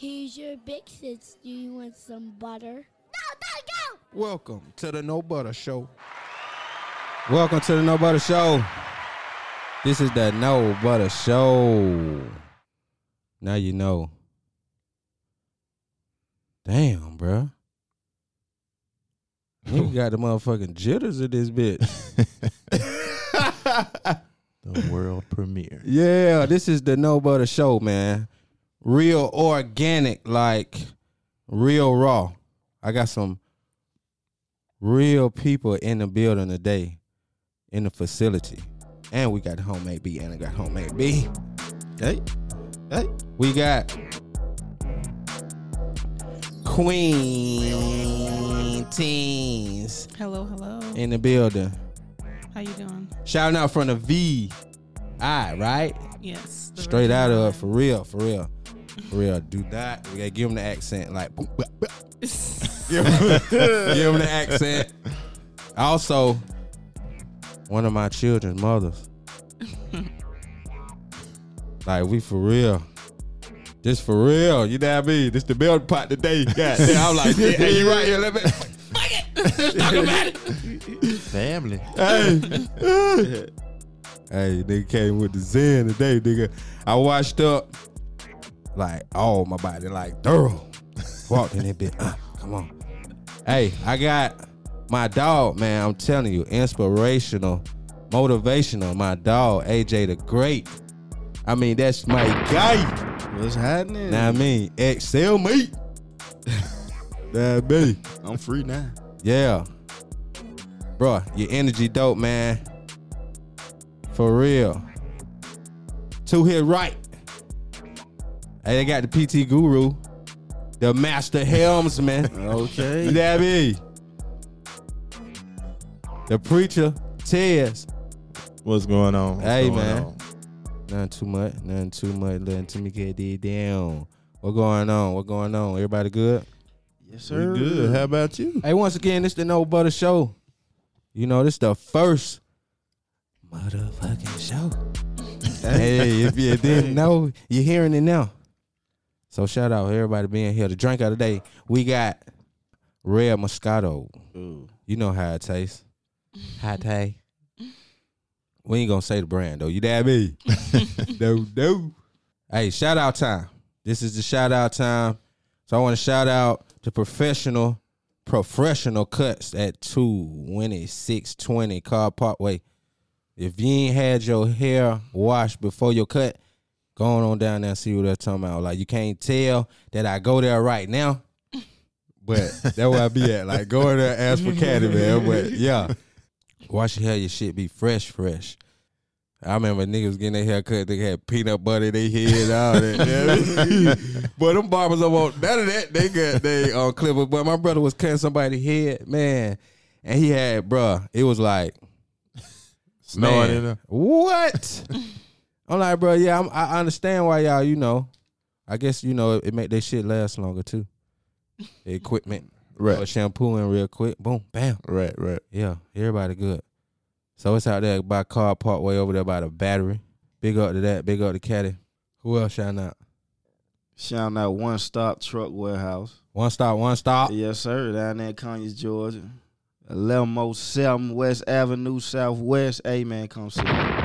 Here's your big sis. Do you want some butter? No, no, no. Welcome to the No Butter Show. Welcome to the No Butter Show. This is the No Butter Show. Now you know. Damn, bruh. You got the motherfucking jitters of this bitch. The world premiere. Yeah, this is the No Butter Show, man. Real organic, like real raw. I got some real people in the building today, in the facility. And we got homemade B and I got homemade B. Hey, hey. We got Queen Teens Hello, hello. in the building. How you doing? Shouting out from the V. I, right? Yes. Straight out of for real, for real, real. Do that. We gotta give him the accent, like boom, bah, bah. give, him, give him the accent. Also, one of my children's mothers. like we for real. This for real. You know what I mean? This the build pot today. God damn, I'm like, yeah, hey, you right here. Let me fuck it. Talk about it. Family. Hey. hey, nigga came with the Zen today, nigga. I washed up like all my body, like thorough. Walked in that bit. Uh, come on. Hey, I got my dog, man. I'm telling you, inspirational, motivational. My dog, AJ the Great. I mean, that's my guy. What's happening? Now I mean, excel me. that me. I'm free now. Yeah. Bro, your energy dope, man. For real. Two hit right. Hey, they got the PT guru, the master helmsman. Okay. you know what I mean? The preacher, Tez. What's going on? What's Hey, going man. on? Nothing too much, nothing too much. Letting Timmy get it down. What going on? What going on? Everybody good? yes, We sir. good. How about you? Hey, once again, this the No Butter Show. You know, this the first motherfucking show. hey, if you didn't know, you're hearing it now. So shout out everybody being here. The drink of the day, we got Red Moscato. Ooh. You know how it tastes. How it taste. We ain't gonna say the brand though. You dab me? no, no. Hey, shout out time. This is the shout out time. So I want to shout out to professional, professional cuts at two Winnie six twenty Cobb Parkway. If you ain't had your hair washed before your cut, go on down there and see what they're talking about. Like you can't tell that I go there right now. But that's where I be at. Like go in there and ask for Caddy, man. But yeah. Wash your hair, your shit be fresh, fresh. I remember niggas getting their hair cut, they had peanut butter in their head, all that. but them barbers don't want none of that. They got they on clipper. But my brother was cutting somebody's head, man. And he had, bruh, it was like Snowing in there. What? I'm like, bro, yeah, I'm, I understand why y'all, you know, I guess, you know, it, it make their shit last longer too. The equipment. Right. shampooing real quick. Boom, bam. Right, right. Yeah, everybody good. So it's out there by Cobb Parkway over there by the battery. Big up to that. Big up to Caddy. Who else shouting out? Shouting out One Stop Truck Warehouse. One stop, one stop. Yes, sir. Down there in Conyers, Georgia. 1107 West Avenue Southwest. Hey, man, come see. me.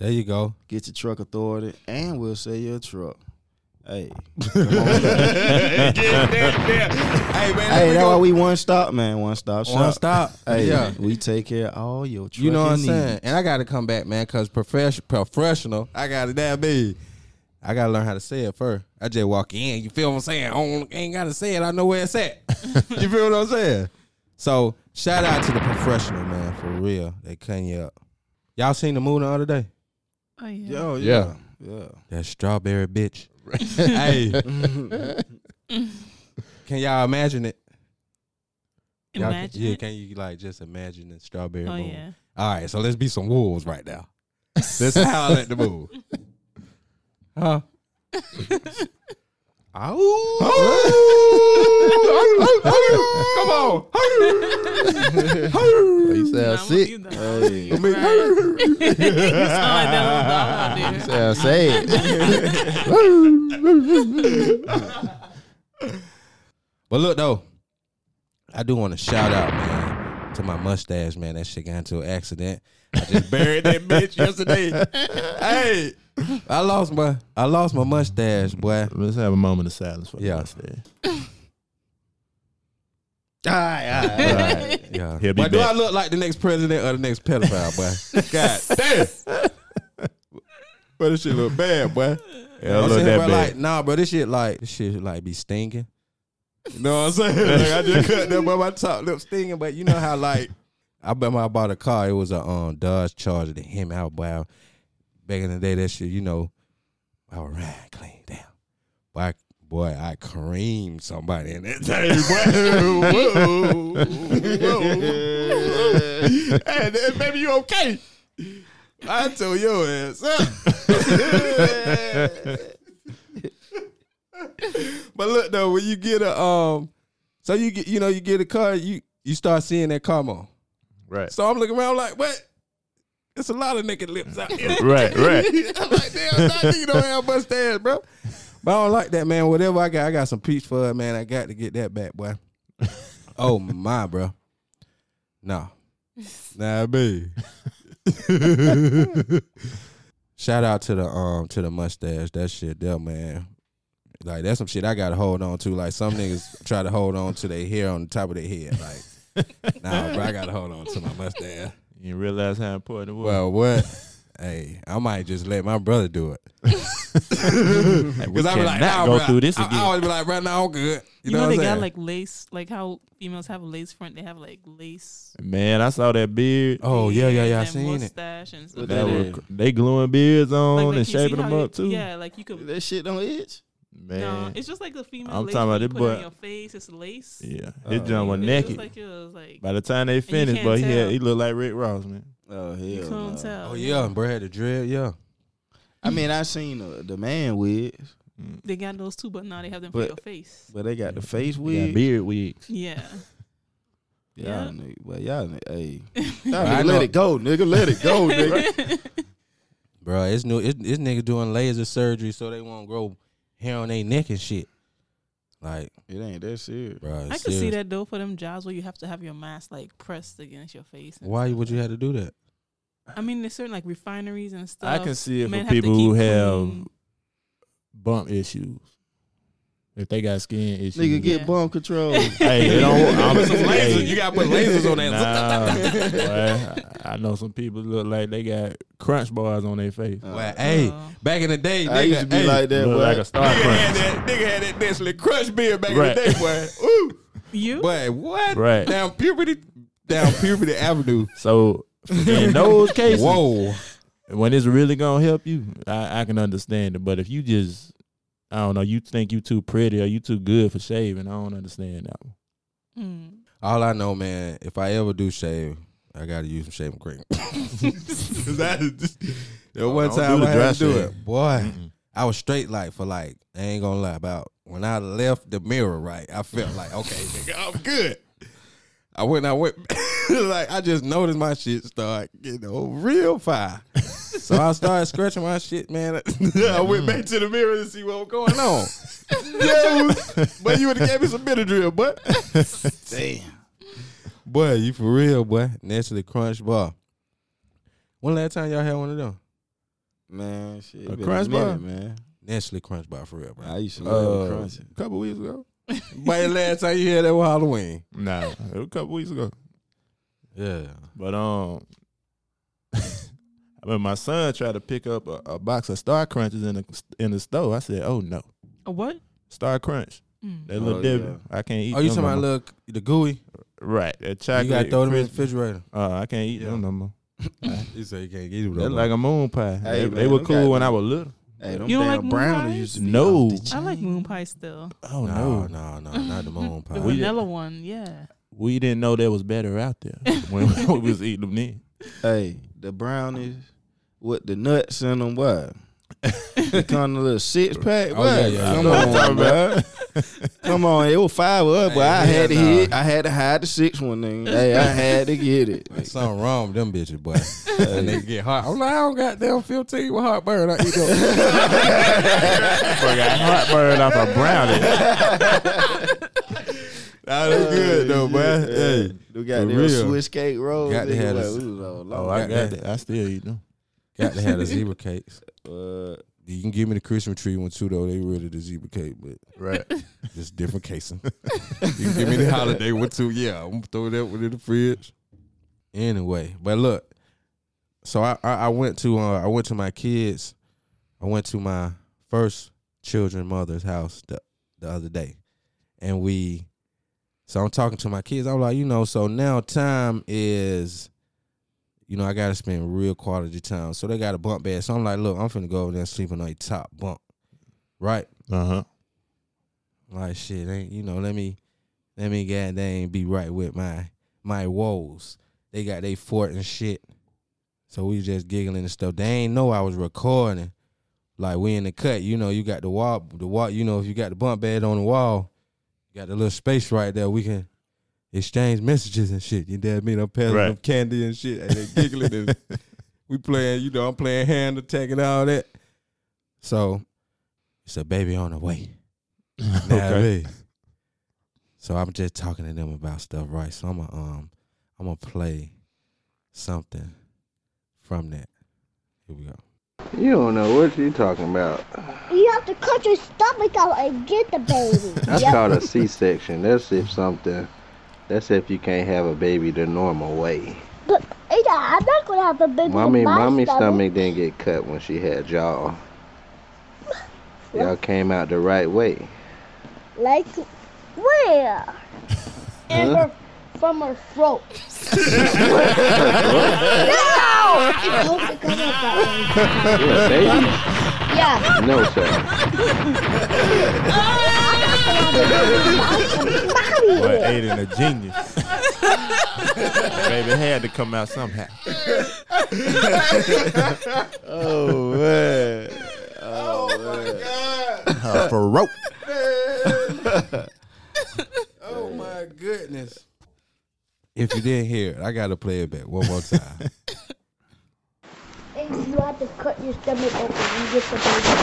There you go. Get your truck authority, and we'll sell you a truck. Hey. Hey man, hey, that's why we one stop, man. One stop shop. one stop. Hey, yeah. we take care of all your truck You know what I'm needs. saying? And I got to come back, man, because professional, professional, I got to that big. I got to learn how to say it first. I just walk in. You feel what I'm saying? I don't, ain't got to say it. I know where it's at. you feel what I'm saying? So shout out to the professional, man, for real. They cutting you up. Y'all seen the movie the other day? Oh yeah. Oh, Yo, yeah. Yeah. That strawberry bitch. hey. Can y'all imagine it? Y'all can- Imagine. yeah, it. can you like just imagine the strawberry oh moon? yeah. All right, so let's be some wolves right now. Let's howl at the moon. Huh? Ow. Come on. You sound Nah, sick. you know. Hey. You sound like that little dog out You sound sad. But look though, I do want to shout out, man, to my mustache, man. That shit got into an accident. I just buried that bitch yesterday. hey, I lost my I lost my mustache, boy. Let's have a moment of silence for Yeah. the mustache. All right, all right, all right. Yeah. He'll be but do back. I look like the next president or the next pedophile, boy? God damn. but this shit look bad, boy. Yeah, I'm look saying, that bro, bad. like, nah, bro, this shit like this shit like be stinking. You know what I'm saying? Like, I just cut that by my top lip stinging, but you know how like I bet I bought a car. It was a um Dodge Charger that him out wow. Back in the day, that shit, you know, I was riding clean down. Boy, I, boy, I creamed somebody in that thing, boy. whoa, whoa. hey, baby, you okay? I told your ass but look though, when you get a um, so you get you know you get a car, you you start seeing that car more. Right. So I'm looking around like, what? There's a lot of naked lips out here. Right, right. I'm like, damn, that nigga don't have mustache, bro. But I don't like that, man. Whatever I got, I got some peach fuzz, man. I got to get that back, boy. oh my, bro. No, nah, me. Shout out to the um to the mustache. That shit there, man. Like that's some shit I gotta hold on to. Like some niggas try to hold on to their hair on the top of their head. Like, nah, bro, I gotta hold on to my mustache. You didn't realize how important it was. Well, what? hey, I might just let my brother do it. Hey, we Because I be like, cannot nah, go bro, through this I, again. I always be like, right now I'm good. You, You, know, what they I'm got like lace, like how females have a lace front. They have like lace. Man, I saw that beard. oh yeah, yeah, yeah. I seen it. mustache and stuff. That that was, is? cr- they gluing beards on Like- like and you shaping them up you- too. Yeah, like you could. That shit don't itch. Man, No, it's just like the female. I'm lace talking about you this put it boy- on your face. It's lace. yeah, Oh, his jump was It naked. looks like yours. Like By the time they you finished, can't but he had he looked like Rick Ross, man. Oh hell. you couldn't no. tell. Oh yeah, and bro had the dread. Yeah. I mean, I seen the, the man wigs, mm. They got those too, but now they have them But- for your face. but they got the face He got wig. beard wigs. Yeah. Y'all Yeah. nigga, but y'all nigga, hey, y'all nigga, let it go, nigga, let it go, nigga. Bro, it's new. It's, it's niggas doing laser surgery so they won't grow hair on their neck and shit. Like, It ain't that serious. bro, I can see that though for them jobs where you have to have your mask like pressed against your face. and Why would you have to do that? that. I mean, there's certain like refineries and stuff. I can see it men for people who keep have clean. bump issues. If they got skin issues, Nigga, get Yeah. bum control. Hey, they don't. I'm, Put some lasers. hey, You gotta put lasers on that. Nah, boy, I I know some people look like they got crunch bars on their face. Uh, Well, hey, Uh, back in the day, I nigga, used to be hey, like that, look boy. like a star Nigga had that, nigga had that Nestle Crunch beard back Right. in the day, boy. Ooh, you? boy, what? Right. Down puberty, down puberty avenue. So in those cases, Whoa. when it's really gonna help you, I, I can understand it. But if you just, I don't know, you think you too pretty or you too good for shaving, I don't understand that one. Mm. All I know, man, if I ever do shave, I gotta use some shaving cream. Cause that is just, the one don't time do the I dry had to do shave. it, boy, Mm-mm. I was straight like for like I ain't gonna lie about when I left the mirror. Right, I felt like okay, nigga, I'm good. I went, I went, like I just noticed my shit start getting know, real fire. So I started scratching my shit, man. I went back to the mirror to see what was going on. Yeah, but you would have gave me some Benadryl, but Damn. boy, you for real, boy. Nestle Crunch Bar. When last time y'all had one of them? Man, shit. A crunch minute, bar? man. Nestle Crunch Bar for real, bro. I used to love Uh, crunch. a couple weeks ago. But the last time you had that was Halloween. Nah, it was a couple weeks ago. Yeah. But um, when my son tried to pick up a, a box of Star Crunches in the in the store, I said, "Oh no, A what? Star Crunch, Mm. that little Oh, devil, yeah. I can't eat." Them. Oh, you them talking no about look the gooey? right? That chocolate. You gotta throw them in the refrigerator. Uh, I can't eat Yeah. them no more. You say you can't eat them. They're like a moon pie. Hey, they, man, they were cool when I was little. Hey, them You don't damn like moon brownies pies? used to be No. off the I like moon pie still. Oh no, no, no, no, not the moon pie. The We- vanilla one, yeah. we didn't know there was better out there when we was eating them then. Hey, the brownies with the nuts in them, what? They come in a little six pack. Oh, yeah, yeah, Come on, bro. Come on, it was five up, but Hey, I hell had to nah. hit. I had to hide the six one. thing. Hey, I had to get it. There's something wrong with them bitches, boy. and they get hot. I'm like, I don't got damn 15 with heartburn. I eat them. Boy, got heartburn off a brownie. Nah, that's good though, boy. Hey, we got for them real. Swiss cake rolls. Got to have like, this- we was all Oh. I got got that. it. I still eat them. got to have the zebra cakes. Uh, You can give me the Christmas tree one too, though. They really the zebra cake, but Right. just different casing. you can give me the holiday one too. Yeah, I'm gonna throw that one in the fridge. Anyway, but look, so I I, I went to uh, I went to my kids. I went to my first children mother's house the the other day, and we. So I'm talking to my kids. I'm like, you know, so now time is, you know, I got to spend real quality time. So they got a bunk bed. So I'm like, look, I'm finna go over there and sleep on a top bunk, right? Uh huh. Like shit, ain't you know? Let me, let me goddamn be right with my my woes. They got they fort and shit. So we just giggling and stuff. They ain't know I was recording. Like we in the cut, you know. You got the wall, the wall. You know, if you got the bunk bed on the wall, you got the little space right there. We can exchange messages and shit. You dad me? I'm passing Right. them candy and shit. And they giggling and we playing. You know, I'm playing hand attack and all that. So it's a baby on the way. Okay. So I'm just talking to them about stuff, right? So I'm gonna um I'm gonna play something from that. Here we go. You don't know what you're talking about. You have to cut your stomach out and get the baby. That's Yep. called a C-section. That's if something. That's if you can't have a baby the normal way. But Ada, I'm not gonna have a baby Mommy, in my mommy's stomach. stomach didn't get cut when she had y'all. Y'all came out the right way. Like where? In Huh? her, from her throat. no! I hope it comes out that You a baby? way. Yeah. No, sir. Boy, Aiden a genius. Baby had to come out somehow. oh man. Oh man. Uh, for rope. Oh my goodness. If you didn't hear it, I gotta play it back one more time. You have to cut your stomach open and get the baby.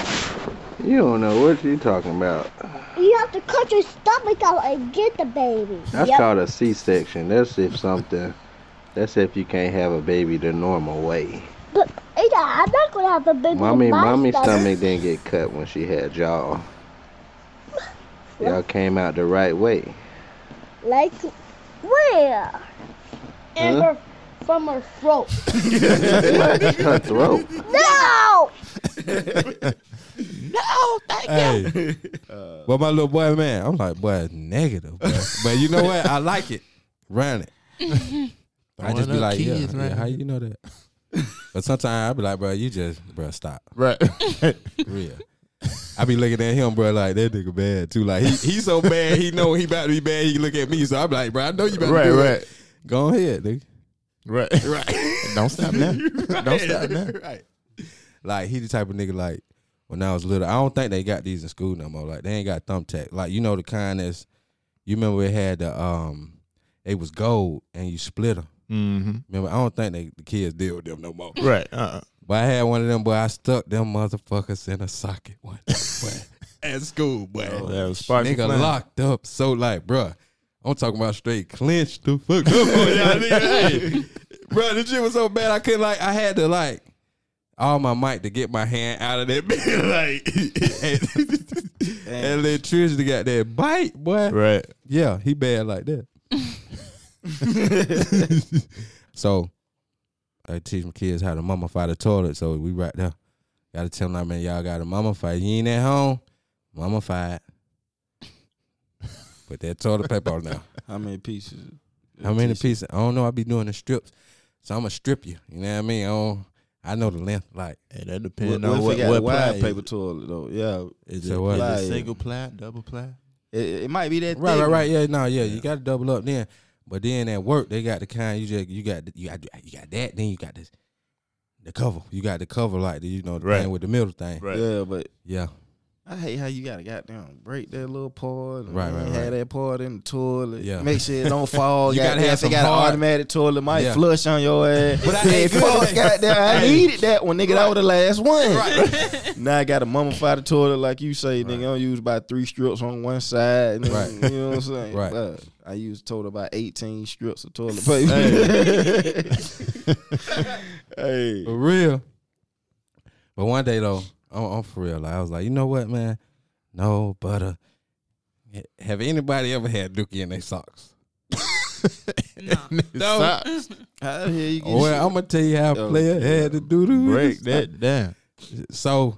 You don't know what you're talking about. You have to cut your stomach out and get the baby. That's Yep. called a C-section. That's if something. That's if you can't have a baby the normal way. But I'm not gonna have a baby Mommy, my mommy's stomach. stomach didn't get cut when she had y'all. Y'all came out the right way. Like where? In Huh? Her, from her throat. Her throat. No! No, thank hey. But my little boy, man, I'm like, boy, it's negative. Boy. but you know what? I like it. Run it. I just be Throwing up like, yeah, kids yeah, right how you know that? but sometimes I be like, bro, you just, bro, stop. Right. Real. I be looking at him, bro, like that nigga bad too. Like he he so bad, he know he about to be bad. He look at me, so I'm like, bro, I know you about right, to do right, it. Go ahead, nigga. Right. Right. Don't stop now. Don't stop now. right. Like he the type of nigga like when I was little. I don't think they got these in school no more. Like they ain't got thumbtack. Like you know the kind that's you remember it had the um it was gold and you split them. Mm-hmm. Remember I don't think they the kids deal with them no more. Right. Uh-uh. But I had one of them, boy. I stuck them motherfuckers in a socket one. At school, boy. Oh, that was Nigga locked up. So like, bruh, I'm talking about straight clenched the fuck up on y'all nigga. Hey, bruh, the shit was so bad I couldn't like I had to like all my might to get my hand out of that bit. like and, and electricity got that bite, boy. Right. Yeah, he bad like that. so I teach my kids how to mummify the toilet. So we right there. Gotta tell them man, y'all gotta mummify. You ain't at home, mummify it. Put that toilet paper on now. How many pieces? How many pieces? I don't know. I be doing the strips. So I'm gonna strip you. You know what I mean? I don't, I know the length. Like Hey, that What, depends what on if what, it got what wide ply paper is. toilet though? Yeah, Is So it, what? is Ply, it single ply, double ply? it, it might be that. right, thick. right, right. Yeah, no, yeah. You gotta double up then. But then at work, they got the kind you just you got you got you got that. Then you got this the cover. You got the cover like the you know the Right. thing with the middle thing. Right. Yeah, but Yeah. I hate how you gotta goddamn break that little part. Right, right, then right. Have that part in the toilet. Yeah. Make sure it don't fall. You gotta have some got hard- an automatic toilet, might Yeah. flush on your ass. But I Hey, ain't good fuck, at that. goddamn, I needed that one, nigga. That was the last one. now I got to mummify the toilet like you say, nigga. I don't use about three strips on one side. nigga, Right. You know what I'm saying? Right. But I use total about 18 strips of toilet paper. hey. For real. But one day though, I'm, I'm for real. Like, I was like, you know what, man? No butter. Have anybody ever had dookie in their socks? Nah. No. Socks. How the hell you get Well, shit? I'm gonna tell you how a Oh, player had to do the Break that down. So,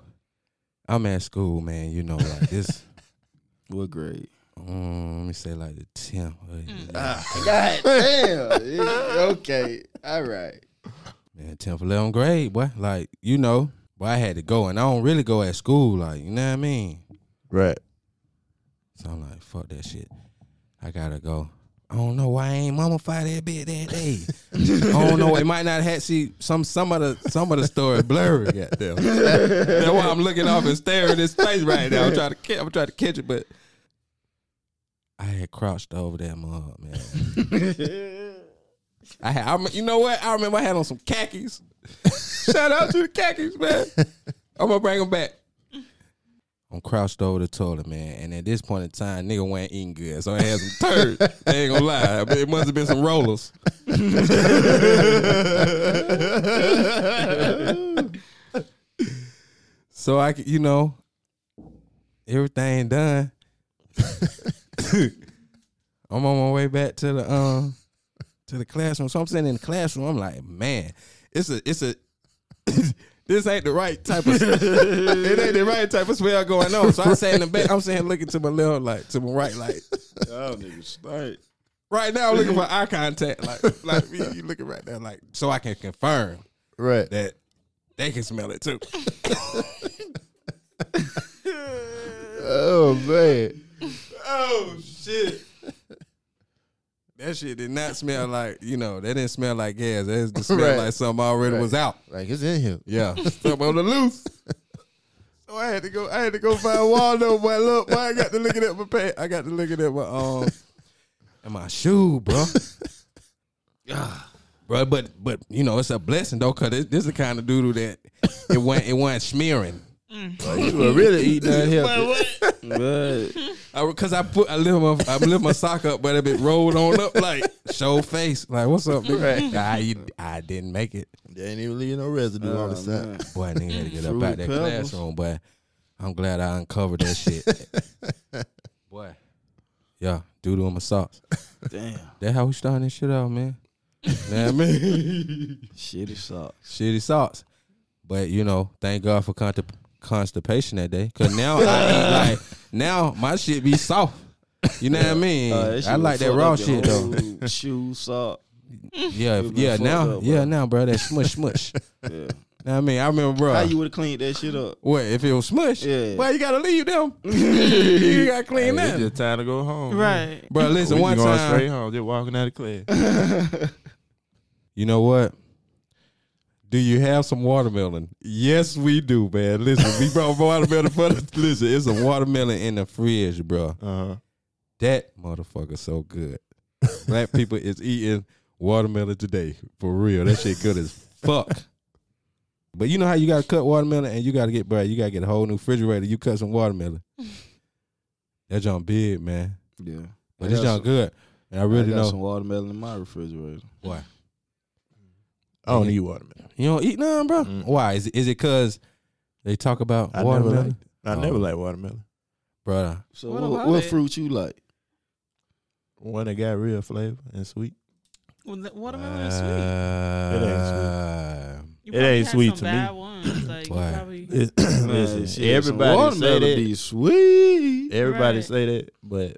I'm at school, man. You know, like this. What grade? um, let me say like the tenth. Ah, God damn. okay. All right. Man, 10th, 11th grade, boy. Like, you know, boy, I had to go. And I don't really go at school, like, you know what I mean? Right. So I'm like, fuck that shit. I gotta go. I don't know why I ain't mummified that bit that day. I don't know. It might not have see some some of the some of the story blurry. Goddamn. That's why I'm looking off and staring at his face right now. I'm trying to catch. I'm trying to catch it, but I had crouched over that mug, man. I had. I, you know what? I remember I had on some khakis. Shout out to the khakis, man. I'm gonna bring them back. I'm crouched over the toilet, man. And at this point in time, nigga wasn't eating good. So I had some turds. I ain't gonna lie. But it must have been some rollers. so I you know, everything done. I'm on my way back to the um to the classroom. So I'm sitting in the classroom. I'm like, man, it's a it's a this ain't the right type of it ain't the right type of smell going on. So I sat in the back. I'm sitting looking to my left, like to my right, like Y'all niggas stink. right now. I'm looking for eye contact, like like you, you looking right there, like so I can confirm Right. that they can smell it too. Oh man. Oh shit. That shit did not smell like, you know, that didn't smell like gas. That just smelled Right. like something already Right. was out. Like it's in here. Yeah. Something on the loose. So I had to go I had to go find Waldo, boy. Look, boy, I got to looking at my pants. I got to looking at my um at my shoe, bro. bro, but but you know, it's a blessing though, cause it, this is the kind of doodle that it went it wasn't smearing. Mm. You were really eating that unhealthy. But Cause I put I lift my I lift my sock up, but it been rolled on up like show face. Like, what's up, nigga? I, you- I didn't make it. They ain't even leave no residue on the Oh, side. man. Boy, nigga had to get up out that pebbles. classroom, but I'm glad I uncovered that shit. boy. Yeah, doodle on my socks. Damn. That how we starting this shit out, man. know what I mean? Shitty socks. Shitty socks. But you know, thank God for contip- constipation that day. Cause now I eat like now my shit be soft. You know what I mean? Uh, I like that raw shit though. whole Shoe sock. Yeah, yeah. Now, up, yeah, now, bro, that smush, smush. Yeah. know what I mean, I remember, bro. How you would have cleaned that shit up? what if it was smush? Yeah. Well, you gotta leave them. you gotta clean Hey, it's that, just time to go home. Right. bro. Listen, we one going time, straight home, just walking out of class. you know what? Do you have some watermelon? Yes, we do, man. Listen, we brought watermelon for the listen. It's a watermelon in the fridge, bro. Uh-huh. That motherfucker so good. Black people is eating watermelon today for real. That shit good as fuck. But you know how you gotta cut watermelon and you gotta get bro, you gotta get a whole new refrigerator. You cut some watermelon. that junk big, man. Yeah. But I this got junk some- good. And I really I got know some watermelon in my refrigerator. why. I don't eat watermelon. You don't eat none, bro. Mm. Why? Is it is it cause they talk about I never watermelon? liked. I Oh. never like watermelon. bro. So What what, what fruit you like? One that got real flavor and sweet. Well, the watermelon is sweet. It ain't Uh, You it ain't had sweet some to me. bad Ones. Like Why? probably. It- listen, everybody say watermelon that. be sweet. Everybody Right. say that, but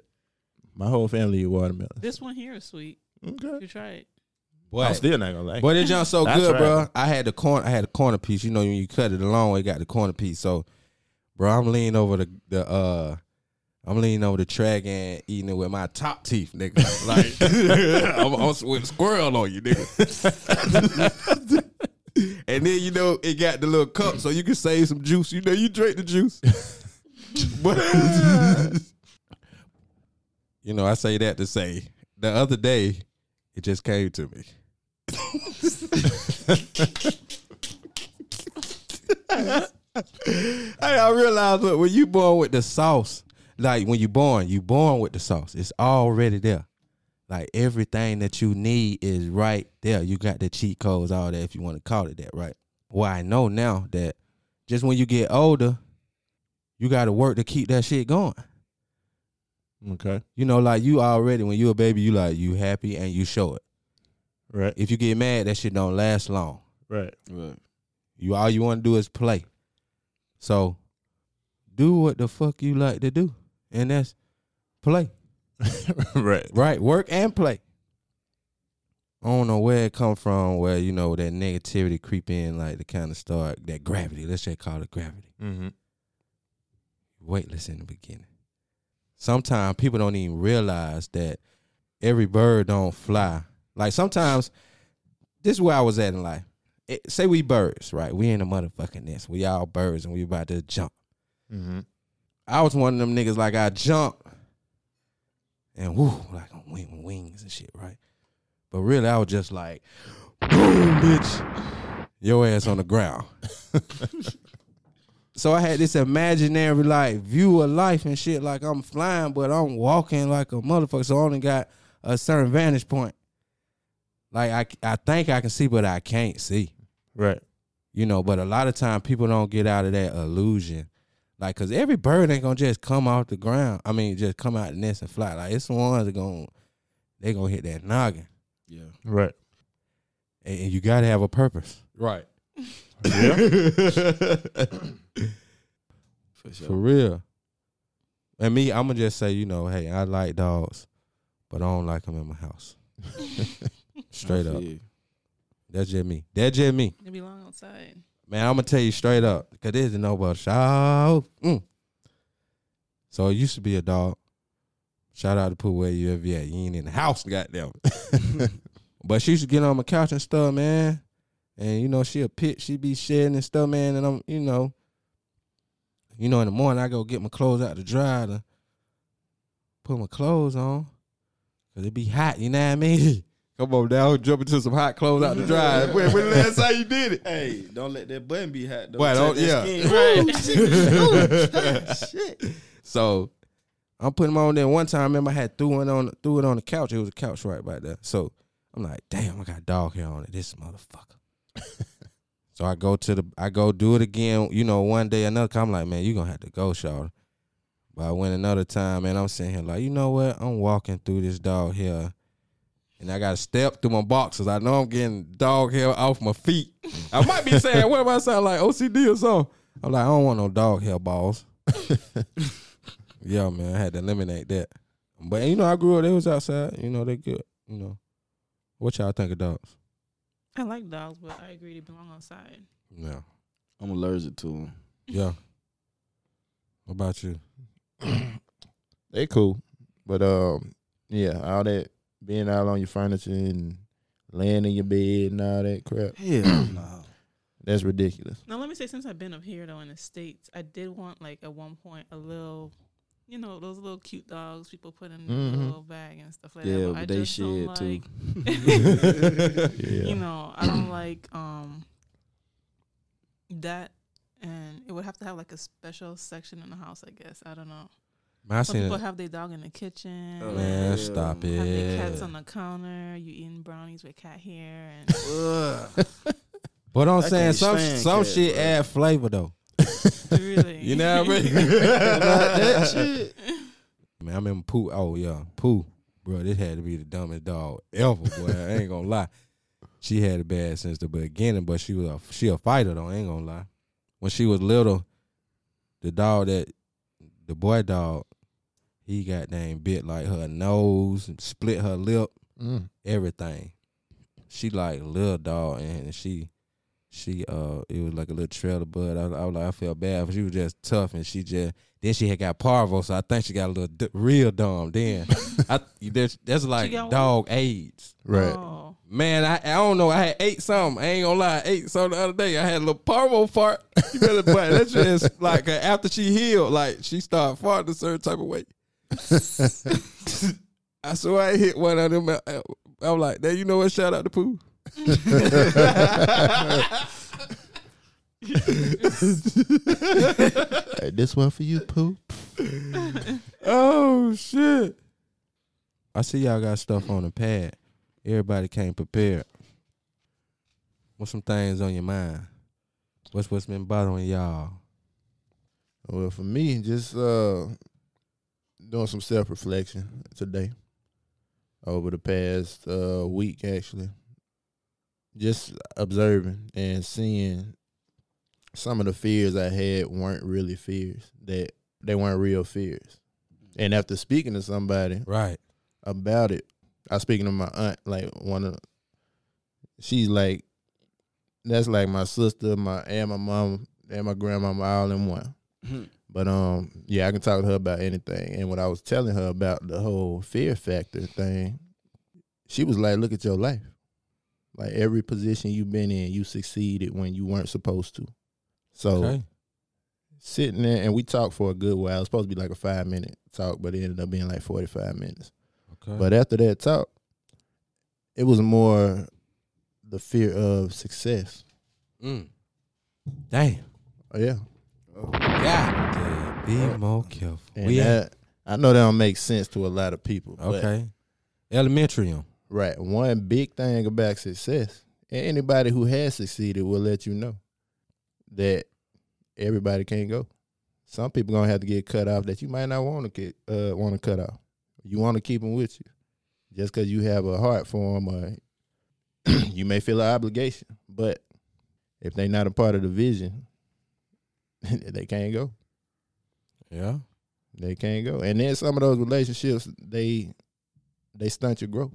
my whole family eat watermelon. This one here is sweet. Okay. You try it. Boy. I'm still not gonna like. But it. junk so That's good, right. bro. I had the corner. I had a corner piece. You know, when you cut it a long way, got the corner piece. So, bro, I'm leaning over the the uh, I'm leaning over the track and eating it with my top teeth, nigga. Like I'm, I'm with a squirrel on you, nigga. and then you know it got the little cup, so you can save some juice. You know, you drink the juice. but you know, I say that to say the other day it just came to me. Hey, I realized look, when you born with the sauce, like when you born, you born with the sauce. It's already there. Like everything that you need is right there. You got the cheat codes, all that, if you want to call it that, right? Well, I know now that just when you get older, you got to work to keep that shit going. Okay. You know, like you already when you a baby, you like you happy and you show it. Right. If you get mad, that shit don't last long. Right. Right. You all you want to do is play. So, do what the fuck you like to do, and that's play. right. Right, work and play. I don't know where it come from, where you know that negativity creep in, like the kind of start that gravity. Let's just call it gravity. Mm-hmm. Weightless in the beginning. Sometimes people don't even realize that every bird don't fly. Like sometimes, this is where I was at in life. It- say we birds, right? We in a motherfucking nest. We all birds, and we about to jump. Mm-hmm. I was one of them niggas like I jump and woo, like on wing, wings and shit, right? But really, I was just like, boom, bitch, your ass on the ground. so I had this imaginary like view of life and shit, like I'm flying, but I'm walking like a motherfucker. So I only got a certain vantage point. Like I, I think I can see, but I can't see Right. you know but a lot of time people don't get out of that illusion like because every bird ain't gonna just come off the ground i mean just come out the nest and fly like it's the ones that gonna they gonna hit that noggin Yeah. Right. and, and you gotta have a purpose right Yeah. For sure. for real and me i'm gonna just say you know hey i like dogs but i don't like them in my house straight up you. that's just me that's just me They belong outside. Man, I'm gonna tell you straight up, cause this is no but shout. Mm. So it used to be a dog. Shout out to Pooh where you ever at. You ain't in the house, goddamn. but she used to get on my couch and stuff, man. And you know, she a pit, she be shedding and stuff, man. And I'm, you know, you know, in the morning I go get my clothes out to dry to put my clothes on. Cause it be hot, you know what I mean? Come on down, jump into some hot clothes out the drive. when, when the last time you did it? Hey, don't let that button be hot. Though. Boy, don't- oh, yeah. skin. Shit. So I'm putting them on there. One time, I remember I had threw it on threw it on the couch. It was a couch right back there. So I'm like, damn, I got dog hair on it. This motherfucker. so I go to the I go do it again. You know, one day another. I'm like, man, you gonna have to go, Shaw. But I went another time, and I'm sitting here like, you know what? I'm walking through this dog hair. And I got to step through my boxes. I know I'm getting dog hair off my feet. I might be saying, what if I sound like OCD or something? I'm like, I don't want no dog hair balls. Yeah, man, I had to eliminate that. But you know, I grew up. They was outside. You know, they good. You know, what y'all think of dogs? I like dogs, but I agree they belong outside. Yeah, I'm allergic to them. yeah. What about you? they cool, but um, yeah, all that being out on your furniture and laying in your bed and all that crap, Hell no. that's ridiculous. Now let me say, since I've been up here though in the states, I did want like at one point a little, you know, those little cute dogs people put in Mhm. a little bag and stuff like Yeah, that. but I they just don't shed too. Yeah. You know, I don't like um that, and it would have to have like a special section in the house. I guess I don't know. Man, I Some seen people it. have their dog in the kitchen. Oh, Man, Yeah. stop Have their cats on the counter. You eating brownies with cat hair and But I'm I saying can't some some cats, shit bro. add flavor though. really. You know what I mean? that shit. Man, I remember Pooh. Oh yeah, Pooh, bro. This had to be the dumbest dog ever, boy. I ain't gonna lie. She had it bad since the beginning, but she was a, she a fighter though. I ain't gonna lie. When she was little, the dog that the boy dog, he got dang bit like her nose, and split her lip, Mm. everything. She like little dog, and she she uh it was like a little trailer bud. I, I was like I felt bad, but she was just tough and she just then she had got parvo, so I think she got a little d- real dumb. Then I that's, that's like got what? dog AIDS. Right. Oh. Man, I, I don't know. I had ate something. I ain't gonna lie. I ate something the other day. I had a little parvo fart. You better, but that's just like uh, after she healed, like she started farting a certain type of way. I saw I hit one of them. I, I was like, "There, you know what? Shout out to Pooh." Hey, this one for you, Pooh. Oh shit! I see y'all got stuff on the pad. Everybody came prepared. What's some things on your mind? What's what's been bothering y'all? Well, for me, just uh doing some self reflection today. Over the past uh week actually. Just observing and seeing some of the fears I had weren't really fears. That they weren't real fears. And after speaking to somebody Right. about it, I was speaking to my aunt, like one of she's like that's like my sister, my and my mom and my grandmama all in one. But um, yeah, I can talk to her about anything. And when I was telling her about the whole fear factor thing, she was like, "Look at your life. Like every position you've been in, you succeeded when you weren't supposed to." So Okay. sitting there, and we talked for a good while. It was supposed to be like a five minute talk, but it ended up being like forty five minutes. Okay. But after that talk, it was more the fear of success. Mm. Damn. Oh, yeah, God damn. Be more careful. and we that I know that don't make sense to a lot of people. okay. Elementary 'em. Right. One big thing about success, and anybody who has succeeded will let you know that everybody can't go. Some people gonna have to get cut off that you might not want to get uh, want to cut off. You want to keep them with you, just because you have a heart for them, or you may feel an obligation. But if they're not a part of the vision, they can't go. Yeah. They can't go. And then some of those relationships, they they stunt your growth.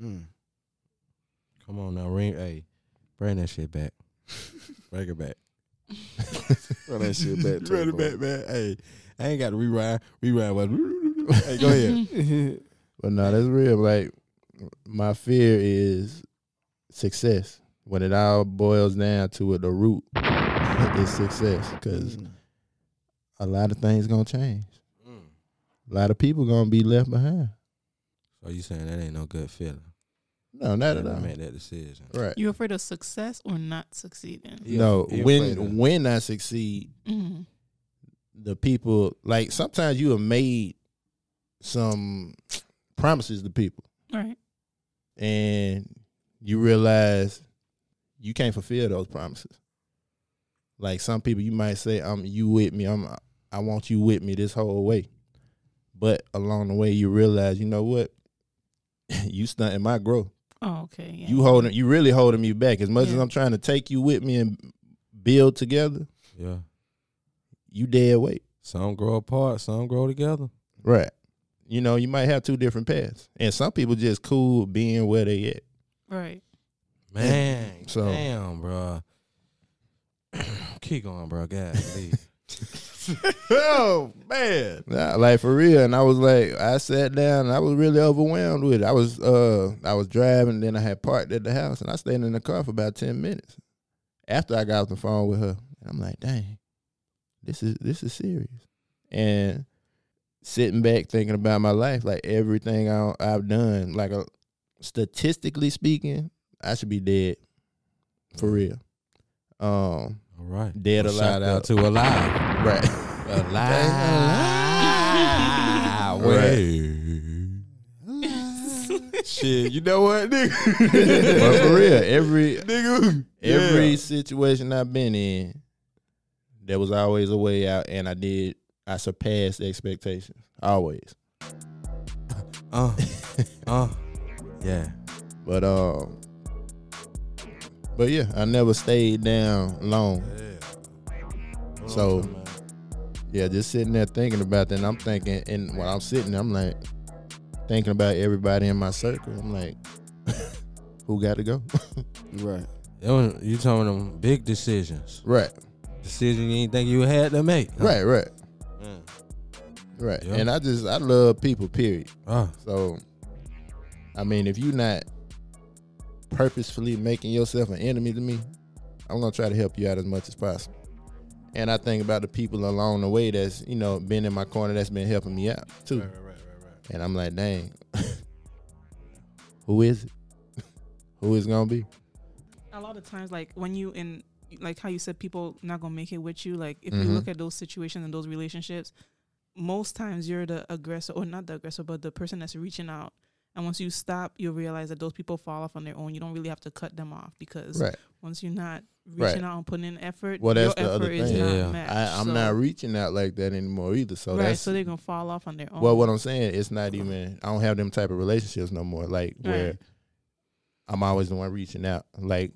Mm. Come on now, ring. Hey, bring that shit back. bring it back. Run that shit back. Run it back, man. Hey, I ain't got to rewind. Rewind. What? hey, go ahead. But no, that's real. Like my fear is success. When it all boils down to it, the root is success. Because Mm. a lot of things gonna change. A lot of people gonna be left behind. So you saying that ain't no good feeling? No, not at When I made that decision. Right. You afraid of success or not succeeding? Yeah, no, you afraid when when I succeed, Mm-hmm. the people like sometimes you have made some promises to people. Right. and you realize you can't fulfill those promises. Like some people, you might say, "I'm you with me. I'm I want you with me this whole way," but along the way, you realize, you know what? you stunting my growth. Oh, okay. Yeah. You holding, you really holding me back. As much as I'm trying to take you with me and build together, Yeah. you dead weight. Some grow apart. Some grow together. Right. You know, you might have two different paths, and some people just cool being where they at. Right. Man, So- damn, bro. Keep going, bro. God, oh man. Nah, like for real. And I was like, I sat down and I was really overwhelmed with it. I was uh I was driving, then I had parked at the house and I stayed in the car for about ten minutes. After I got off the phone with her. And I'm like, dang, this is this is serious. And sitting back thinking about my life, like everything I, I've done, like uh statistically speaking, I should be dead. For real. Um All right. Dead Well, Shout out to alive. right. Alive. Right. Shit, you know what, nigga? but for real, every nigga. every Yeah. situation I've been in, there was always a way out, and I did. I surpassed expectations always. Uh, uh, yeah. But um, but yeah, I never stayed down long. So yeah, just sitting there thinking about that. And I'm thinking, and when I'm sitting, there, I'm like thinking about everybody in my circle. I'm like, who got to go? Right. That You talking them big decisions, Right, decision you didn't think you had to make. huh? right, right, Mm. right. Yeah. And I just I love people. Period. Oh, So, I mean, if you're not purposefully making yourself an enemy to me, I'm gonna try to help you out as much as possible. And I think about the people along the way that's you know been in my corner that's been helping me out too. Right, right, right, And I'm like, dang, who is it? who is it gonna be? a lot of times like when you in like how you said people not gonna make it with you like if Mhm. you look at those situations and those relationships most times you're the aggressor or not the aggressor but the person that's reaching out and once you stop you'll realize that those people fall off on their own you don't really have to cut them off because Right. once you're not Right. reaching out and putting in effort Well, your that's the other effort is thing. not Yeah. matched I, I'm So- not reaching out like that anymore either. So right that's so they're gonna fall off on their own well, what I'm saying. It's not even. I don't have them type of relationships no more. Like where Right. I'm always the one reaching out. Like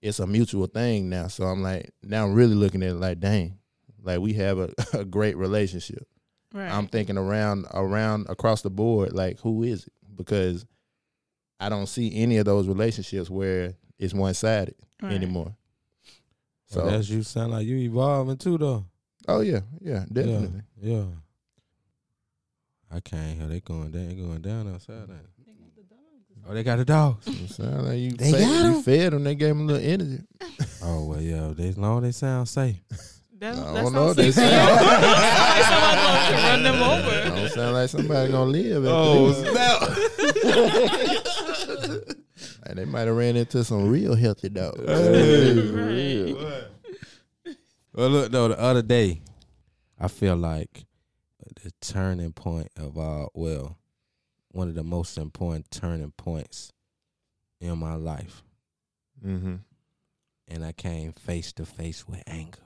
it's a mutual thing now. So I'm like now I'm really looking at it like, dang, like we have a, a great relationship. right I'm thinking around around across the board, like who is it? Because I don't see any of those relationships where it's one sided right. anymore. so So that's you sound like you evolving too, though. oh yeah, yeah, definitely. Yeah, yeah. I can't hear they going down. They going down outside. Now. Oh, they got the dogs. It sound like you, They fed, got you 'em? fed them. They gave them a little energy. Oh well, yeah. They as long as they sound safe. that, I that don't know. sounds They sound- Like somebody wants to run them over Don't sound like somebody gonna live. Oh, this. And they might have ran into some real healthy dogs. Right. Well, look though, the other day, I feel like the turning point of all, well, one of the most important turning points in my life, Mm-hmm. and I came face to face with anger.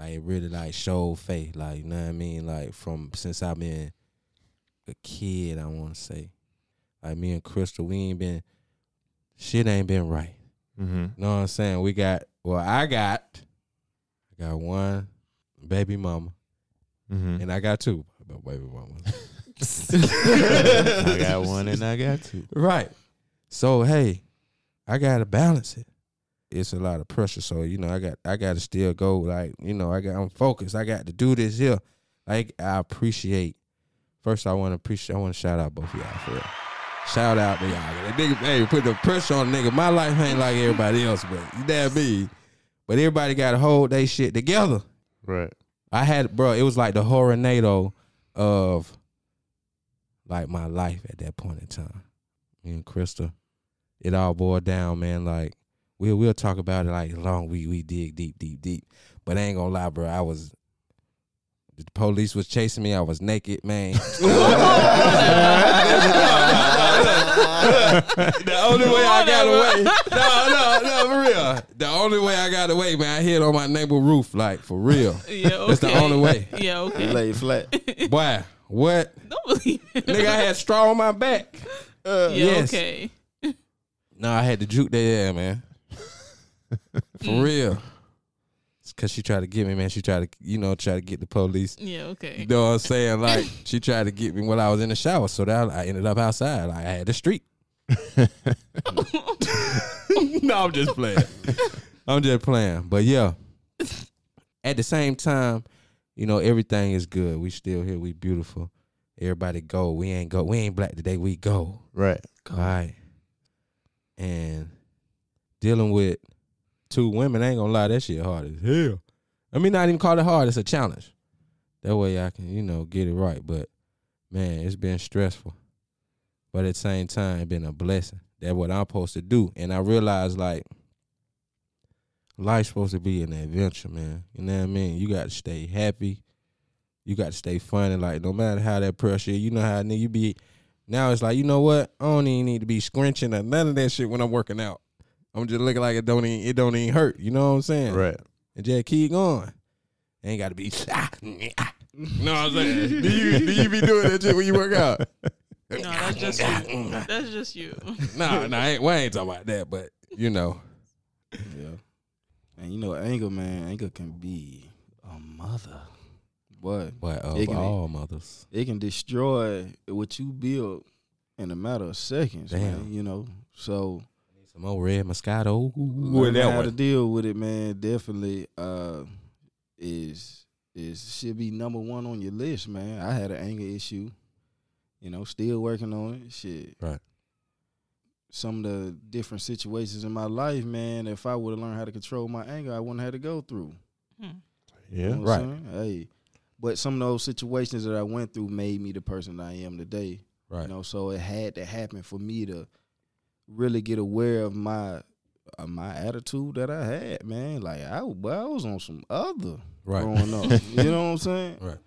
Like it really like showed face, like you know what I mean. Like from since I've been a kid, I want to say, like me and Crystal, we ain't been, shit ain't been right. Mm-hmm. You know what I'm saying? We got well, I got I got one baby mama Mm-hmm. and I got two baby mamas. I got one and I got two. right. So hey, I gotta balance it. It's a lot of pressure. So, you know, I got I gotta still go like, you know, I got I'm focused. I got to do this here. Like I appreciate first I wanna appreciate I wanna shout out both of y'all for real. Shout out to y'all. That nigga, hey, put the pressure on the nigga. My life ain't like everybody else, but you damn me. But everybody gotta hold they shit together. Right. I had, bro, it was like the tornado of like my life at that point in time. Me and Krista, it all boiled down, man. Like we'll we'll talk about it like long we we dig deep, deep, deep. But I ain't gonna lie, bro. I was the police was chasing me. I was naked, man. the only way I got away. No, no, no, for real. The only way I got away, man, I hit on my neighbor roof, like for real. Yeah, okay. That's the only way. Yeah, okay. You lay flat. Boy, what? Don't believe it. Nigga, I had straw on my back. yeah, yes. okay. No, I had to juke their ass, man. For mm. real. It's cause she tried to get me, man. She tried to, you know, try to get the police. Yeah, okay. You know what I'm saying? Like she tried to get me while I was in the shower. So that I ended up outside. Like I had the street. no, I'm just playing. I'm just playing. But yeah. At the same time, you know, everything is good. We still here. We beautiful. Everybody go. We ain't go. We ain't black today. We go. Right. All right. And dealing with two women, I ain't gonna lie, that shit hard as hell. I mean, not even call it hard, it's a challenge. That way I can, you know, get it right. But man, it's been stressful. But at the same time, been a blessing. That's what I'm supposed to do. And I realized like life's supposed to be an adventure, man. You know what I mean? You got to stay happy. You got to stay funny. Like no matter how that pressure, you know how nigga you be. Now it's like you know what? I don't even need to be scrunching or none of that shit when I'm working out. I'm just looking like it don't even it don't even hurt. You know what I'm saying? Right. And just keep going. Ain't got to be. you know what I'm saying? do you do you be doing that shit when you work out? No, that's just you. Mm. That's just you. no, no, I ain't, we ain't talking about that. But you know, Yeah. And you know, anger, man, anger can be a mother. Boy, but of Ignorant. all mothers, it can destroy what you build in a matter of seconds, Damn. man. You know, so Some old red Moscato. Learning What that how to deal with it, man. Definitely uh, is is should be number one on your list, man. I had an anger issue, you know, still working on it. Shit, Right. Some of the different situations in my life, man. If I would have learned how to control my anger, I wouldn't have to go through. Hmm. You Yeah. know Right. Hey, but some of those situations that I went through made me the person I am today. Right. You know, so it had to happen for me to really get aware of my uh, my attitude that I had, man. Like I, boy, I was on some other Right. growing up. you know what I'm saying? Right.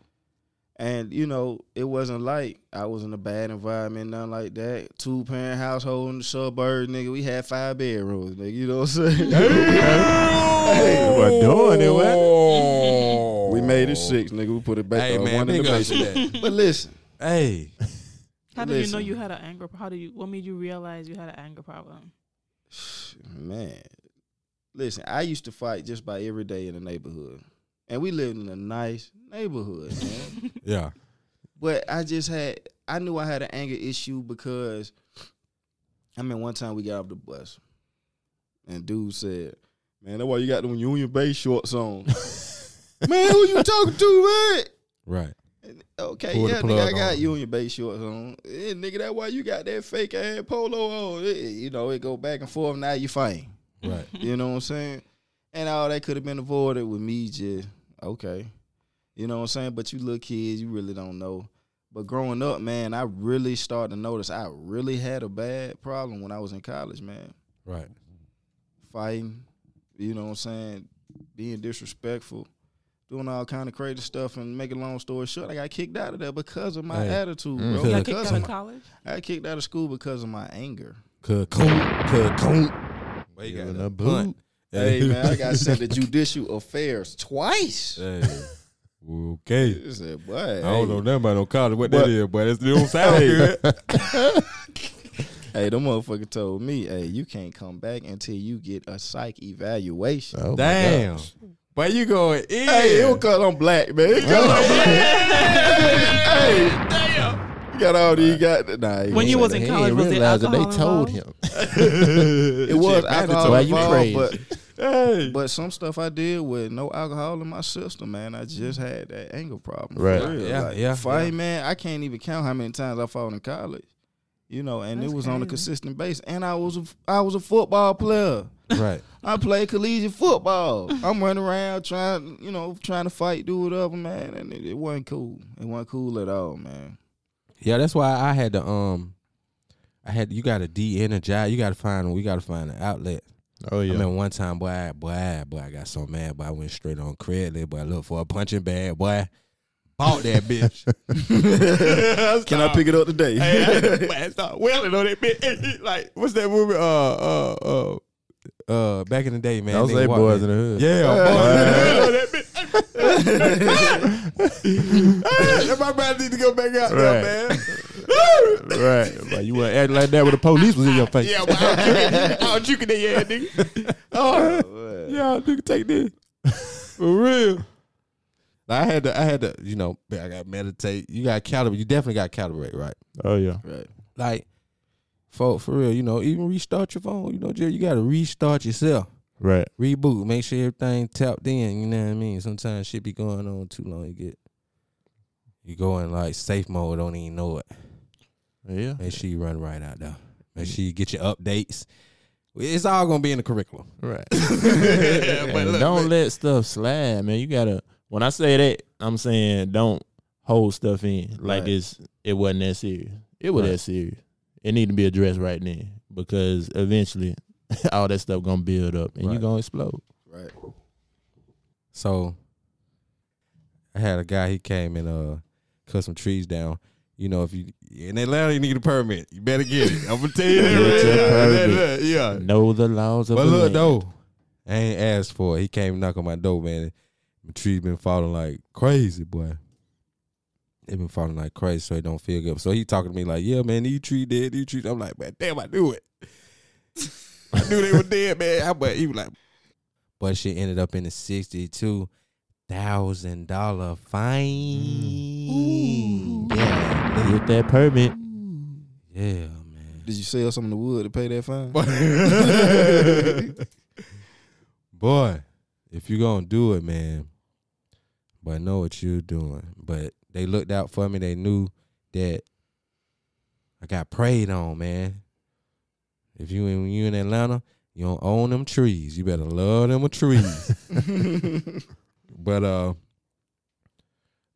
And you know, it wasn't like I was in a bad environment, nothing like that. Two parent household in the suburbs, nigga. We had five bedrooms, nigga. You know what I'm saying? Hey, what doing it, what? we made it six, nigga. We put it back Hey man, one in the big ups to basement. But listen, Hey, How did you know you had an anger? How do you? What made you realize you had an anger problem? man, listen. I used to fight just by every day in the neighborhood, and we lived in a nice neighborhood, man. yeah. But I just had I knew I had an anger issue because I mean one time we got off the bus and dude said, Man, that's why you got them Union Bay shorts on. man, who you talking to, man? Right. Okay, Pull yeah, nigga, I got on. your base shorts on. Yeah, nigga, that's why you got that fake ass polo on. It- you know, it go back and forth. Now you fighting. Right. You know what I'm saying? And all that could have been avoided with me just okay. You know what I'm saying? But you little kids, you really don't know. But growing up, man, I really started to notice I really had a bad problem when I was in college, man. Right. Fighting, you know what I'm saying, being disrespectful, doing all kind of crazy stuff and make a long story short, I got kicked out of there because of my Hey. attitude, Mm. bro. You You got kicked out of of my, college. I got kicked out of school because of my anger. Cocoon. Cocoon. Well, you Giving got a a punt. boot. Hey man, I got sent to judicial affairs twice. Hey. Okay. I said, boy, I don't know nothing about no college. What But- that is, but it don't sound Hey. good. Hey, the motherfucker told me, hey, you can't come back until you get a psych evaluation. Oh, my Damn. Gosh. But you going in. Hey, it was cause I'm black, man. It 'cause I'm black. hey, damn. You got all these got nah, When you was say in college, was there realize that they told involved? him. it was Shit, alcohol Why you involved, crazy? but Hey. but some stuff I did with no alcohol in my system, man. I just had that anger problem. Right. Yeah, Like, yeah, Fight, yeah. man. I can't even count how many times I fought in college. You know, and That's it was on a consistent base. And I was a, I was a football player. Right. I played collegiate football. I'm running around trying, you know, trying to fight, do whatever, man, and it, it wasn't cool. It wasn't cool at all, man. Yeah, that's why I had to um I had you gotta de energize. You gotta find we gotta find an outlet. Oh yeah. I yeah. remember one time, boy, I, boy, I, boy, I got so mad, boy, I went straight on Craigslist, boy, I looked for a punching bag, boy, bought that bitch. Can I pick it up today? hey, I, man, start wailing on that bitch. like, what's that movie? Uh, uh, uh, uh, back in the day, man. Don't nigga say boys in- in the hood. Yeah, boys in the hood on that bitch. Hey, my man need to go back out Right. there, man. right. But you want to act like that when the police was in your face. Yeah, boy, I'll juke it, yeah, nigga. Oh, yeah, nigga, take this for real. I had to, I had to, you know, I got to meditate. You got to calibrate. You definitely got to calibrate, right? Oh yeah. Right. Like, for for real, you know, even restart your phone. You know, Jerry, you got to restart yourself. Right. Reboot. Make sure everything tapped in. You know what I mean? Sometimes shit be going on too long. You get, you go in like safe mode. Don't even know it. Yeah. Make sure you run right out there. Make sure you get your updates. It's all gonna be in the curriculum. Right. but look, don't man. let stuff slide, man. You gotta. When I say that, I'm saying don't hold stuff in like Right. it's it wasn't that serious. It was Right. that serious. It need to be addressed right then because eventually all that stuff gonna build up and Right. you gonna explode. Right. So I had a guy. He came and uh cut some trees down. You know, if you in Atlanta, you need a permit. You better get it. I'm gonna tell you that. Get right your Yeah. Know the laws of But the look land. though, I ain't asked for it. He came knock on my door, man. The trees been falling like crazy, boy. They been falling like crazy, so it don't feel good. So he talking to me like, "Yeah, man, these tree dead, these trees." I'm like, "Man, damn, I knew it. I knew they were dead, man." I, but he was like, but she ended up in a sixty-two thousand dollar fine. Yeah, They Get that permit. yeah, man. Did you sell some of the wood to pay that fine? Boy, if you gonna do it, man, but I know what you're doing. But they looked out for me. They knew that I got preyed on, man. If you in you in Atlanta, you don't own them trees. You better love them trees. but uh,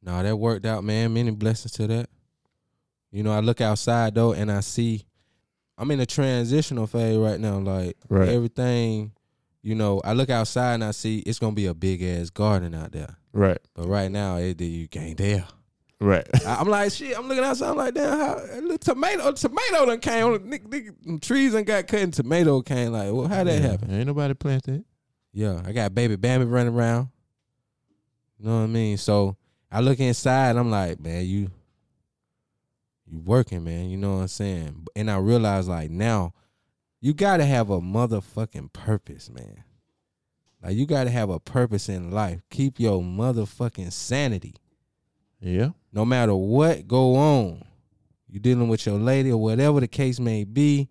no, that worked out, man. Many blessings to that. You know, I look outside though, and I see I'm in a transitional phase right now. Like Right. everything, you know, I look outside and I see it's gonna be a big ass garden out there. Right. But right now, it did you ain't there. Right. I'm like, shit. I'm looking outside. I'm like, damn, how a tomato, tomato done came. Nigga, nigga, them trees and got cut, and tomato came. Like, well, how that Yeah, happen? Ain't nobody planted. Yeah, I got baby Bambi running around. You know what I mean? So I look inside. I'm like, man, you, you working, man. You know what I'm saying? And I realize, like now, you got to have a motherfucking purpose, man. Like you got to have a purpose in life. Keep your motherfucking sanity Yeah. no matter what go on, you dealing with your lady or whatever the case may be,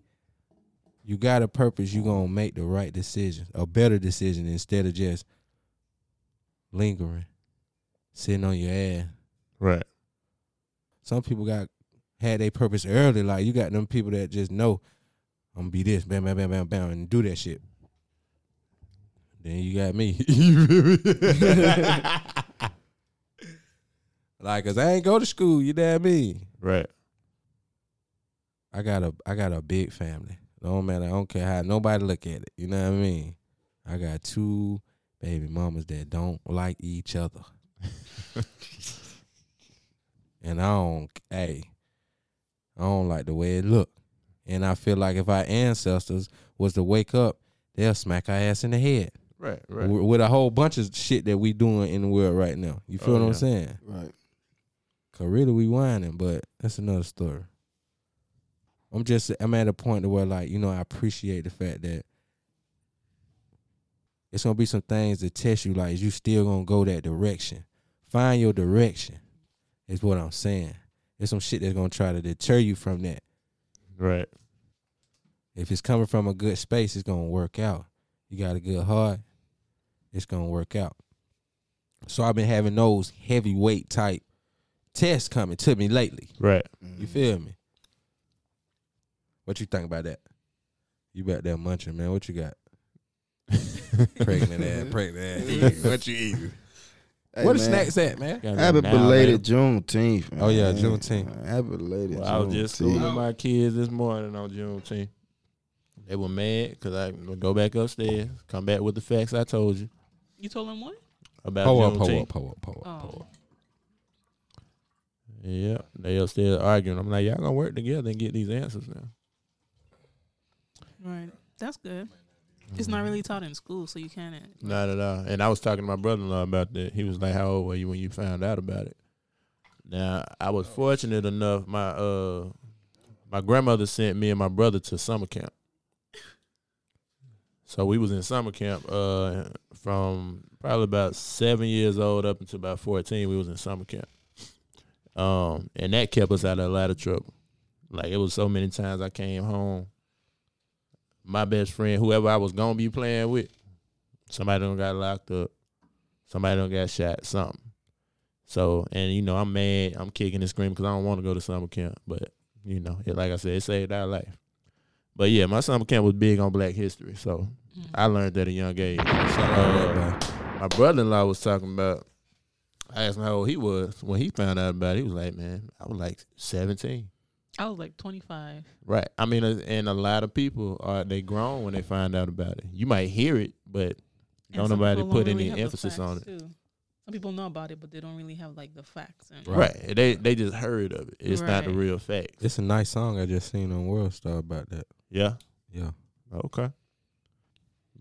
you got a purpose. You gonna make the right decision, a better decision instead of just lingering, sitting on your ass. Right. Some people got had their purpose early. Like you got them people that just know I'm gonna be this, bam, bam, bam, bam, bam, and do that shit. Then you got me. Me? like, cause I ain't go to school. You know what I mean? Right. I got a I got a big family. No matter, I don't care how nobody look at it. You know what I mean? I got two baby mamas that don't like each other. and I don't hey, I don't like the way it look. And I feel like if our ancestors was to wake up, they'll smack our ass in the head. Right. w- With a whole bunch of shit that we doing in the world right now. You feel Oh, what I'm yeah. saying? right. Cause really we whining, but that's another story. I'm just I'm at a point to where like, you know, I appreciate the fact that it's gonna be some things that test you like is you still gonna go that direction. Find your direction is what I'm saying. There's some shit that's gonna try to deter you from that. Right. If it's coming from a good space, it's gonna work out. You got a good heart, it's gonna work out. So I've been having those heavyweight type tests coming to me lately. Right. You feel me? What you think about that? You back there munching, man. What you got? pregnant ass, pregnant ass. what you eating? Hey, What the man, snacks at, man? Got Happy now, belated Juneteenth. Man. Oh, yeah, Juneteenth. Happy belated Well, I was just Juneteenth. schooling my kids this morning on Juneteenth. They were mad because I go back upstairs, come back with the facts I told you You told him what? about Pull up, pull Juneteenth. up, pull up, pull up, pull Oh. up. Yeah, they upstairs arguing. I'm like, y'all gonna work together and get these answers now. Right. That's good. It's not really taught in school, so you can't. Not at all. And I was talking to my brother-in-law about that. He was like, "How old were you when you found out about it?" Now, I was fortunate enough. My uh, my grandmother sent me and my brother to summer camp. So we was in summer camp uh, from probably about seven years old up until about fourteen. We was in summer camp, um, and that kept us out of a lot of trouble. Like it was so many times I came home my best friend, whoever I was gonna be playing with, somebody done got locked up, somebody done got shot, something. So, and you know, I'm mad, I'm kicking and screaming because I don't want to go to summer camp, but you know, it, like I said, it saved our life. But yeah, my summer camp was big on Black history, so I learned that at a young age. Uh, my brother-in-law was talking about. I asked him how old he was when he found out about it. He was like, "Man, I was like 17." I was like 25. Right. I mean, uh, and a lot of people are they grown when they find out about it. You might hear it, but And don't nobody put really any emphasis on it. too. Some people know about it, but they don't really have like the facts. And Right. Right. They they just heard of it. It's not the real fact. It's a nice song I just seen on World Star about that. Yeah. Yeah. Okay.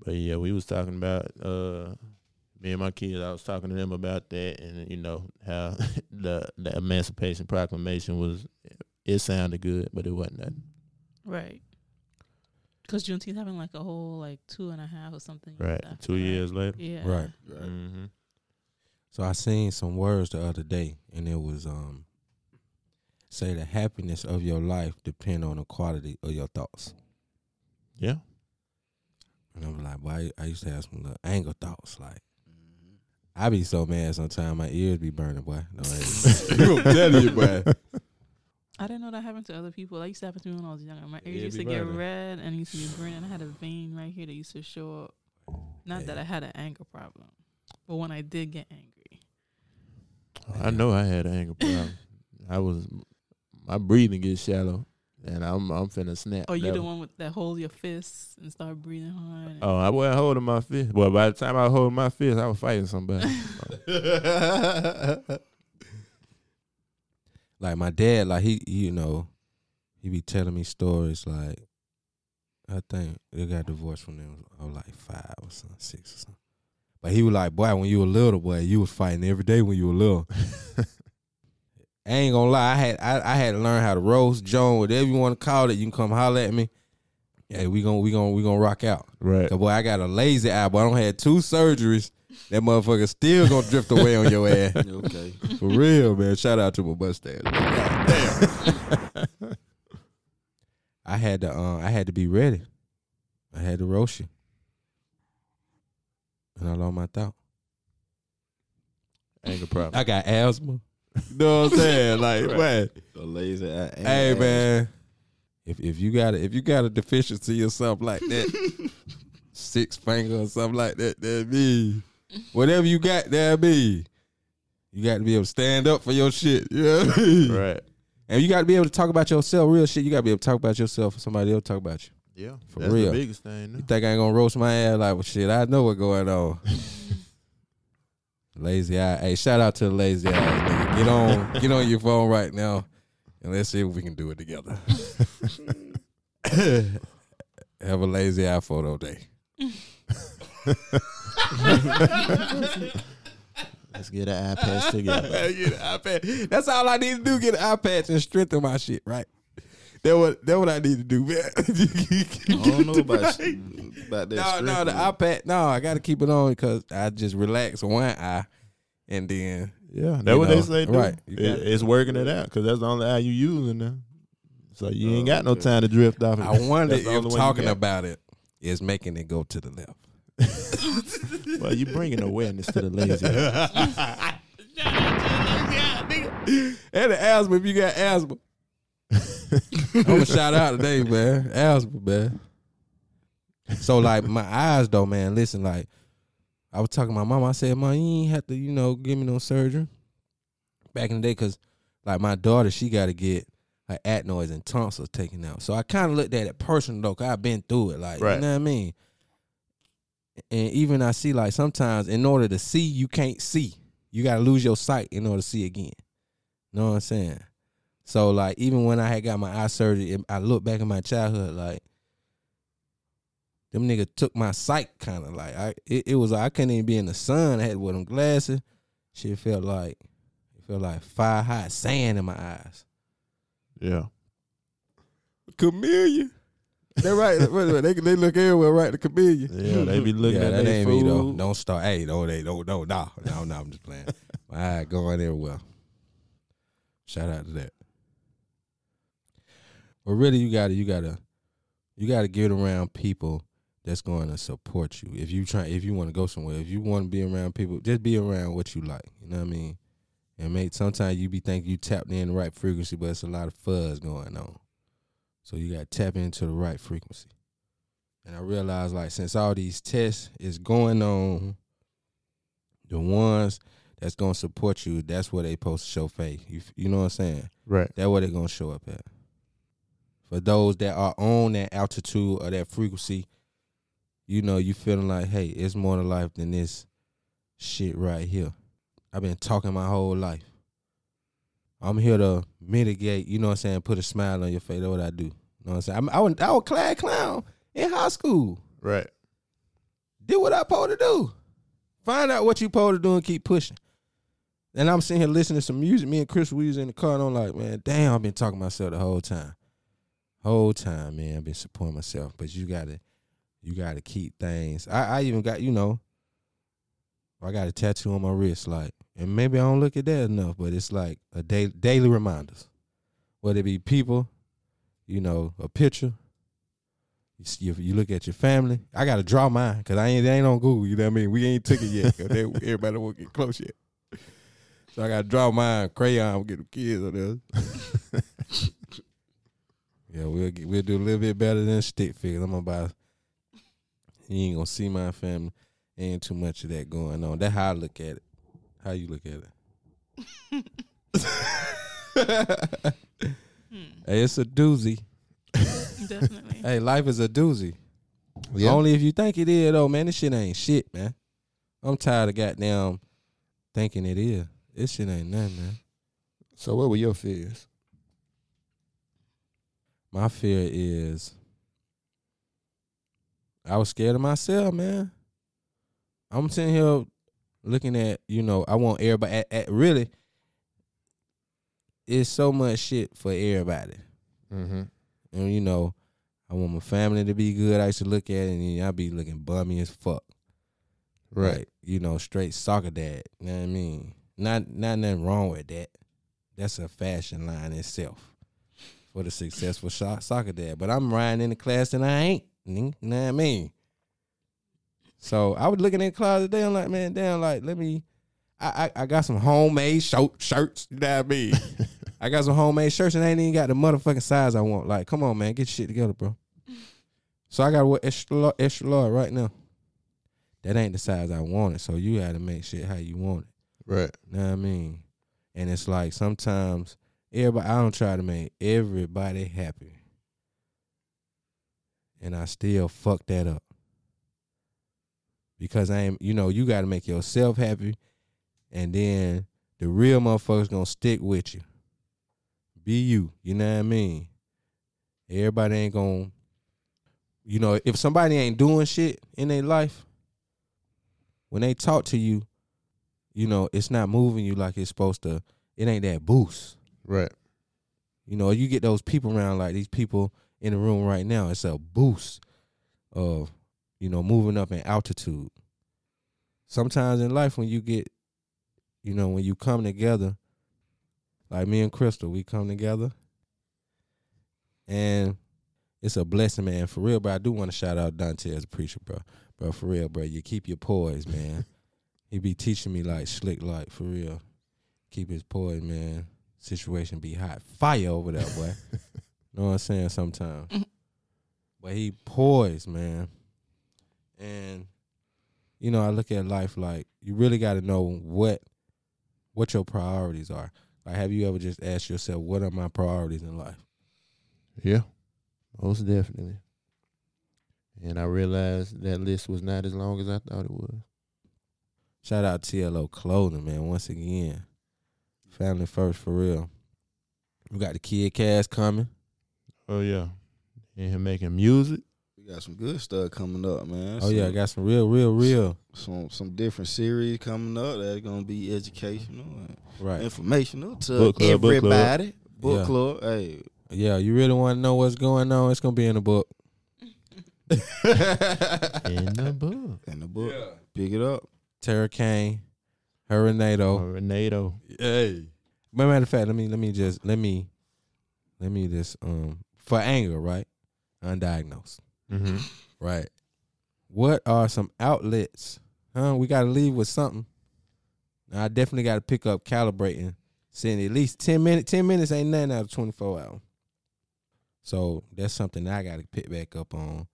But yeah, we was talking about uh me and my kids. I was talking to them about that, and you know how the the Emancipation Proclamation was. It sounded good, but it wasn't nothing. Right. Because Juneteenth having like a whole like two and a half or something. years Right. after Two that. years later. Yeah. Right. Mm-hmm. So I seen some words the other day, and it was um, say the happiness of your life depend on the quality of your thoughts. Yeah. And I'm like, boy, I, I used to have some little anger thoughts. Like, I be so mad sometimes my ears be burning, boy. No, I'm telling you, boy. I didn't know that happened to other people. That used to happen to me when I was younger. My ears Yeah, used to get burning. red and used to be burning. I had a vein right here that used to show up. Not that I had an anger problem, but when I did get angry, I know I had an anger problem. I was my breathing gets shallow, and I'm I'm finna snap. oh, you the one with that hold your fists and start breathing hard. Oh, I wasn't holding my fist. Well, by the time I hold my fist, I was fighting somebody. like my dad, like he, he, you know, he be telling me stories. Like, I think they got divorced when they was, I was like five or something, six or something. But he was like, boy, when you were little, boy, you was fighting every day when you were little. I ain't gonna lie, I had I, I had to learn how to roast, Joan, whatever you want to call it. You can come holler at me. Hey, we gonna we gonna we gonna rock out. right. Cause boy, I got a lazy eye, but I don't had two surgeries. That motherfucker still gonna drift away on your ass. okay. For real, man. Shout out to my mustache. God damn. I had to uh, I had to be ready. I had to roast you. And I lost my thought. Anger problem. I got asthma. You know what I'm saying? Like, man. A lazy eye. and Hey man. If if you got a if you got a deficiency or something like that, six finger or something like that, that be whatever you got, that be. You got to be able to stand up for your shit. You know I mean? right. And you got to be able to talk about yourself, real shit. You got to be able to talk about yourself for somebody else talk about you. Yeah. For That's real. the biggest thing. You think I ain't gonna roast my ass like, well, shit, I know what's going on. lazy eye. Hey, shout out to the lazy eye. Nigga. Get on, get on your phone right now, and let's see if we can do it together. Have a lazy eye photo day. Let's get an eye patch together. get an iPad. That's all I need to do. Get an iPad and strengthen my shit. Right. That what that what I need to do, man. I don't know about about that. No, no, the strengthening. iPad. No, I got to keep it on because I just relax one eye, and then Yeah, You that's what know, they say. Do. right. It- it's working it out because that's the only eye you using now. So you ain't oh, got no time to drift off. I wonder if only one you talking about it is making it go to the left. Well, you bringing awareness to the lazy. eye. and the asthma, if you got asthma. I'm gonna shout out today, man. Asthma, man. So like my eyes though, man. Listen, like I was talking to my mom. I said, "Mom, you ain't have to, you know, give me no surgery." Back in the day, cause like my daughter, she got to get her adenoids and tonsils taken out. So I kind of looked at it personal though, cause I've been through it. Like, Right. you know what I mean? And even I see like sometimes in order to see, you can't see. You gotta lose your sight in order to see again. Know what I'm saying? So like even when I had got my eye surgery, it- I look back in my childhood like them nigga took my sight kind of like I it, it was I couldn't even be in the sun. I had with them glasses. Shit felt like it felt like fire hot sand in my eyes. Yeah. Chameleon. They right. wait, wait, they they look everywhere right. The chameleon. Yeah, they be looking yeah, at that their ain't food. me though. Don't start. Hey, no, they don't. No, no, no, no. I'm just playing. My eye going everywhere. Shout out to that. But really, you gotta, you gotta, you gotta get around people that's going to support you. If you try, if you want to go somewhere, if you want to be around people, just be around what you like. You know what I mean? And mate, sometimes you be thinking you tapped in the right frequency, but it's a lot of fuzz going on. So you got to tap into the right frequency. And I realized, like, since all these tests is going on, the ones that's gonna support you, that's where they supposed to show faith. You, you know what I'm saying? Right. That's where they're gonna show up at. For those that are on that altitude or that frequency, you know, you feeling like, hey, it's more to life than this shit right here. I've been talking my whole life. I'm here to mitigate, you know what I'm saying, put a smile on your face. That's what I do. You know what I'm saying? I'm, I, was, I was class clown in high school. Right. Do what I supposed to do. Find out what you supposed to do and keep pushing. And I'm sitting here listening to some music. Me and Chris we was in the car and I'm like, man, damn, I've been talking to myself the whole time. Whole time, man. I've been supporting myself. But you gotta you gotta keep things. I, I even got, you know, I got a tattoo on my wrist, like, and maybe I don't look at that enough, but it's like a day, daily reminders. whether it be people, you know, a picture. You, you, look at your family. I gotta draw mine because I ain't it ain't on Google. You know what I mean? We ain't took it yet. they, everybody won't get close yet. So I gotta draw mine crayon. Get the kids on there. yeah, we'll get, we'll do a little bit better than stick figures. I'm gonna buy. You ain't gonna see my family. Ain't too much of that going on. That's how I look at it. How you look at it? Hmm. Hey, it's a doozy. Definitely. Hey, life is a doozy. Yeah. Only if you think it is, though, man. This shit ain't shit, man. I'm tired of goddamn thinking it is. This shit ain't nothing, man. So what were your fears? My fear is I was scared of myself, man. I'm sitting here looking at, you know, I want everybody at, at really it's so much shit for everybody. Mm-hmm. And you know, I want my family to be good. I used to look at it and I be looking bummy as fuck. Right. Like, you know, straight soccer dad. You know what I mean? Not not nothing wrong with that. That's a fashion line itself for the successful so- soccer dad. But I'm riding in the class and I ain't. You know what I mean? So I was looking in the closet today. I'm like, man, damn, like, let me. I I, I got some homemade shirt, shirts. You know what I mean? I got some homemade shirts and I ain't even got the motherfucking size I want. Like, come on, man, get shit together, bro. So I got to wear extra extra large right now. That ain't the size I wanted. So you got to make shit how you want it. Right. You know what I mean? And it's like sometimes everybody I don't try to make everybody happy. And I still fuck that up. Because I am you know, you gotta make yourself happy and then the real motherfuckers gonna stick with you. Be you, you know what I mean? Everybody ain't gonna you know, if somebody ain't doing shit in their life, when they talk to you, you know, it's not moving you like it's supposed to. It ain't that boost. Right. You know, you get those people around like these people in the room right now. It's a boost of, you know, moving up in altitude. Sometimes in life, when you get, you know, when you come together, like me and Crystal, we come together, and it's a blessing, man. For real, but I do want to shout out Dante as a preacher, bro. Bro, for real, bro. You keep your poise, man. he be teaching me like slick, like for real. Keep his poise, man. Situation be hot, fire over there, boy. You know what I'm saying? Sometimes, but he poised, man. And you know, I look at life like you really got to know what what your priorities are. Like, have you ever just asked yourself, what are my priorities in life? Yeah. Most definitely. And I realized that list was not as long as I thought it was. Shout out TLO Clothing, man. Once again, family first for real. We got the kid cast coming. Oh yeah. And him making music. We got some good stuff coming up, man. Oh yeah, I got some real, real, real. some some different series coming up that's gonna be educational and Right. informational to Book club, book club. everybody. Book Yeah. club, hey, Yeah, you really want to know what's going on? It's gonna be in the book. in the book. in the book, pick it up. Tara Kane, her Renato. Or Renato. Hey. Matter of fact, let me let me just let me let me just um for anger, right? Undiagnosed. Mm-hmm. Right. What are some outlets? Huh? We gotta leave with something. Now, I definitely gotta pick up calibrating. Saying at least ten minutes. Ten minutes ain't nothing out of twenty four hours. So that's something that I gotta pick back up on.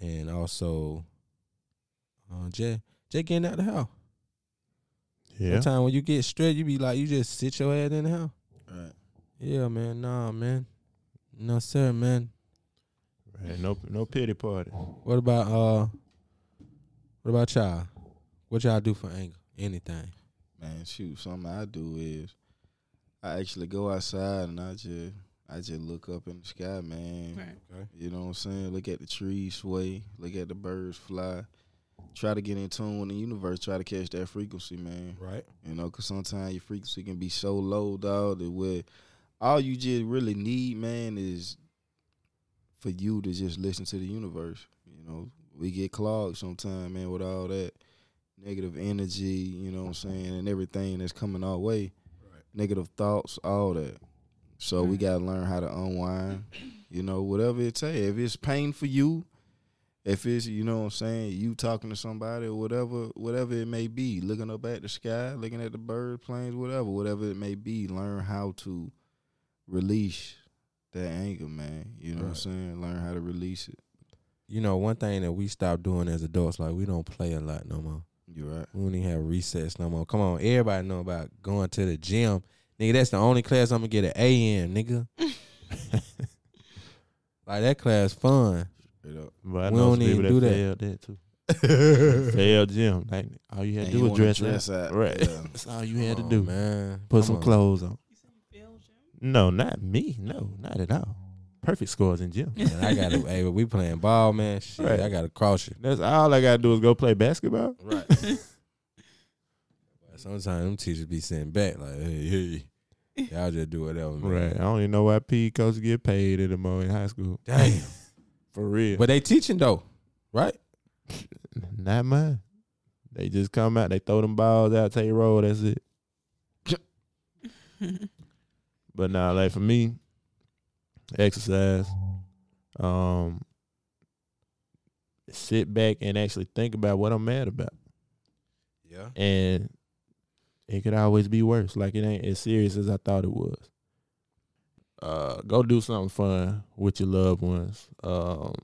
And also uh Jay Jay getting out of the house. Yeah. Sometimes when you get straight, you be like, you just sit your head in the house. Right. Yeah, man. Nah, man. No, sir, man. Right. No no pity party. What about uh what about y'all? What y'all do for anger? Anything. Man, shoot, something I do is I actually go outside and I just I just look up in the sky, man. Right. Okay. You know what I'm saying? Look at the trees sway, look at the birds fly. Try to get in tune with the universe, try to catch that frequency, man. Right. You know, because sometimes your frequency can be so low, dog, that where all you just really need, man, is for you to just listen to the universe. You know, we get clogged sometimes, man, with all that negative energy, you know what I'm saying, and everything that's coming our way. Right. Negative thoughts, all that. So we gotta learn how to unwind. You know, whatever it takes. If it's pain for you, if it's you know what I'm saying, you talking to somebody or whatever, whatever it may be, looking up at the sky, looking at the bird, planes, whatever, whatever it may be, learn how to release that anger, man. You know what I'm saying? Learn how to release it. You know, one thing that we stopped doing as adults, like we don't play a lot no more. You're right. We don't even have recess no more. Come on, everybody know about going to the gym. Nigga, that's the only class I'm gonna get an A in, nigga. like that class fun. Straight up. But I We know don't some people even that do failed that too. failed gym. Like all you had And to do was dress, dress up. out, Right. yeah. That's all you had to do. man. Put Come some on. clothes on. You said you failed, gym? No, not me. No, not at all. Perfect scores in gym. And I gotta hey, we playing ball, man. Shit, Right. I gotta cross you. That's all I gotta do is go play basketball. Right. Sometimes them teachers be sitting back like, hey, hey, y'all just do whatever, man. Right. I don't even know why PE coaches get paid anymore in high school. Damn. For real. But they teaching though, right? not mine. They just come out, they throw them balls out, take a roll, that's it. But nah, like for me, exercise, um, sit back and actually think about what I'm mad about. Yeah. And it could always be worse. Like it ain't as serious as I thought it was. Uh, go do something fun with your loved ones. Um,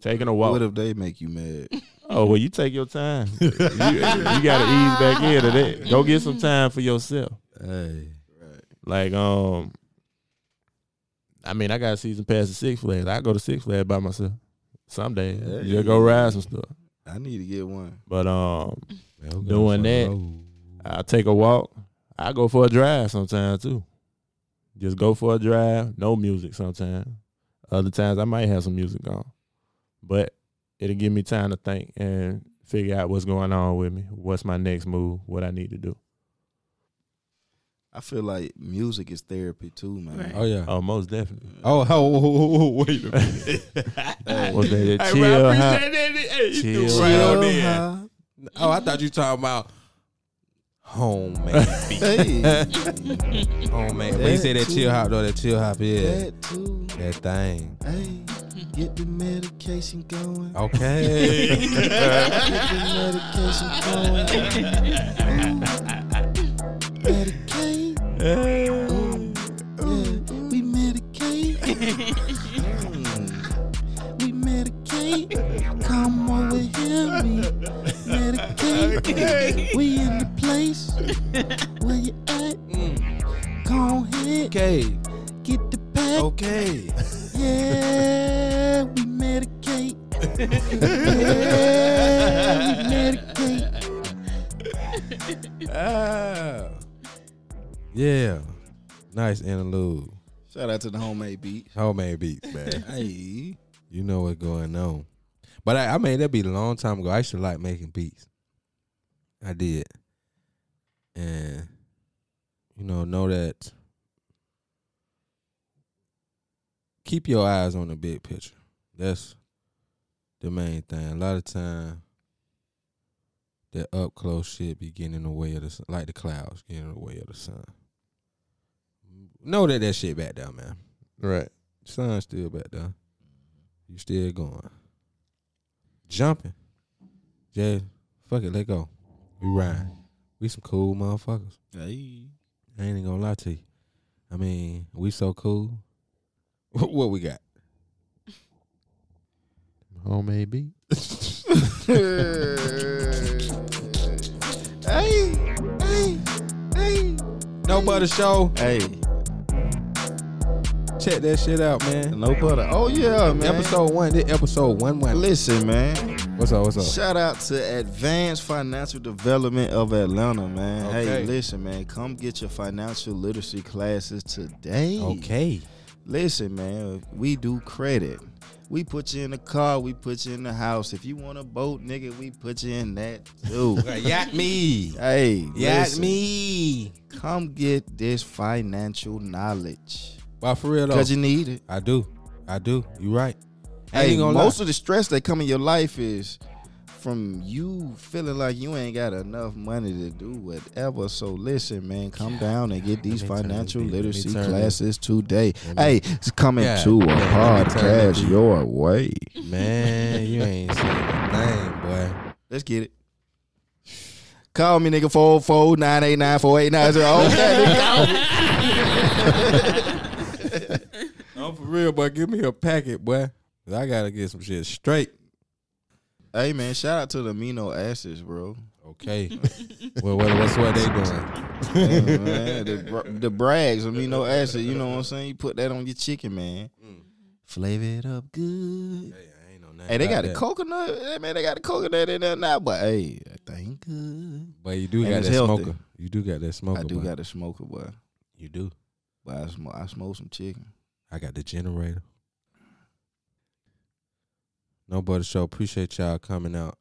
taking a walk. What if they make you mad? Oh well, you take your time. you, you got to ease back into that. Go get some time for yourself. Hey. right. Like um, I mean, I got a season pass to Six Flags. I go to Six Flags by myself someday. Hey. Just go ride some stuff. I need to get one. But um, Doing that. I take a walk. I go for a drive sometimes too. Just go for a drive. No music sometimes. Other times I might have some music on, but it'll give me time to think and figure out what's going on with me. What's my next move? What I need to do. I feel like music is therapy too, man. Right. Oh yeah. Oh, most definitely. Oh, oh, oh, oh, oh, wait a minute. Hey. What's that? that Hey, chill, bro, I appreciate that. Hey, Chill. right on there. huh? Oh, I thought you talking about homemade beat. Hey, homemade. But you say that That chill hop though, that chill hop, yeah. that too. That thing. Hey, get the medication going. Okay. Get the medication going. Medicaid. Ooh, yeah, we Medicaid. Mm, we Medicaid. Come over here, we Medicaid. We in the place where you at. Go ahead, okay. get the pack. Okay. Yeah, we medicate. yeah, we medicate. Ah. Yeah. Nice interlude. Shout out to the homemade beats. Homemade beats, man. Hey, you know what's going on. But I, I made that beat a long time ago. I used to like making beats. I did. And you know, know that keep your eyes on the big picture. That's the main thing. A lot of time that up close shit be getting in the way of the sun, like the clouds getting in the way of the sun. Know that that shit back down, man. Right. Sun's still back down. You still going. Jumping. Jay, fuck it, let go. We ride. We some cool motherfuckers. hey. I ain't even gonna lie to you. I mean, we so cool. what we got? Homemade beat. hey, hey, hey. No butter show. Hey, Check that shit out, man. no butter. Oh yeah, man. Episode one. This episode one one. Listen, man. What's up? What's up? Shout out to Advanced Financial Development of Atlanta, man. Okay. Hey, listen, man. Come get your financial literacy classes today. Okay. Listen, man, we do credit. We put you in the car, we put you in the house. If you want a boat, nigga, we put you in that too. Yacht me. hey, Yacht me. Come get this financial knowledge. But for real though, Because you need it. I do. I do. You right. I Hey, ain't gonna most lie. of the stress that come in your life is from you feeling like you ain't got enough money to do whatever. So listen, man, come down and get these Let turn financial this- literacy turn this- classes today. Hey, it's coming Yeah, to a yeah, let me turn that podcast your way. Man, you ain't saying a thing, boy. Let's get it. Call me, nigga, 404 989 4890. Okay, I'm for real, boy. Give me a packet, boy. 'Cause I gotta get some shit straight. Hey, man, shout out to the amino acids, bro. Okay. well, what, what's what they doing? Yeah, man, the, br- the Bragg's amino acid, you know what I'm saying? You put that on your chicken, man. Mm. Flavor it up good. Hey, I ain't know nothing Hey, they got the that. coconut. Hey, man, they got the coconut in there now, but hey, that thing good. But you do And got it's that healthy. smoker. You do got that smoker. I do boy. got a smoker, boy. You do. But I smoke, I smoke some chicken. I got the generator. No butter show. Appreciate y'all coming out.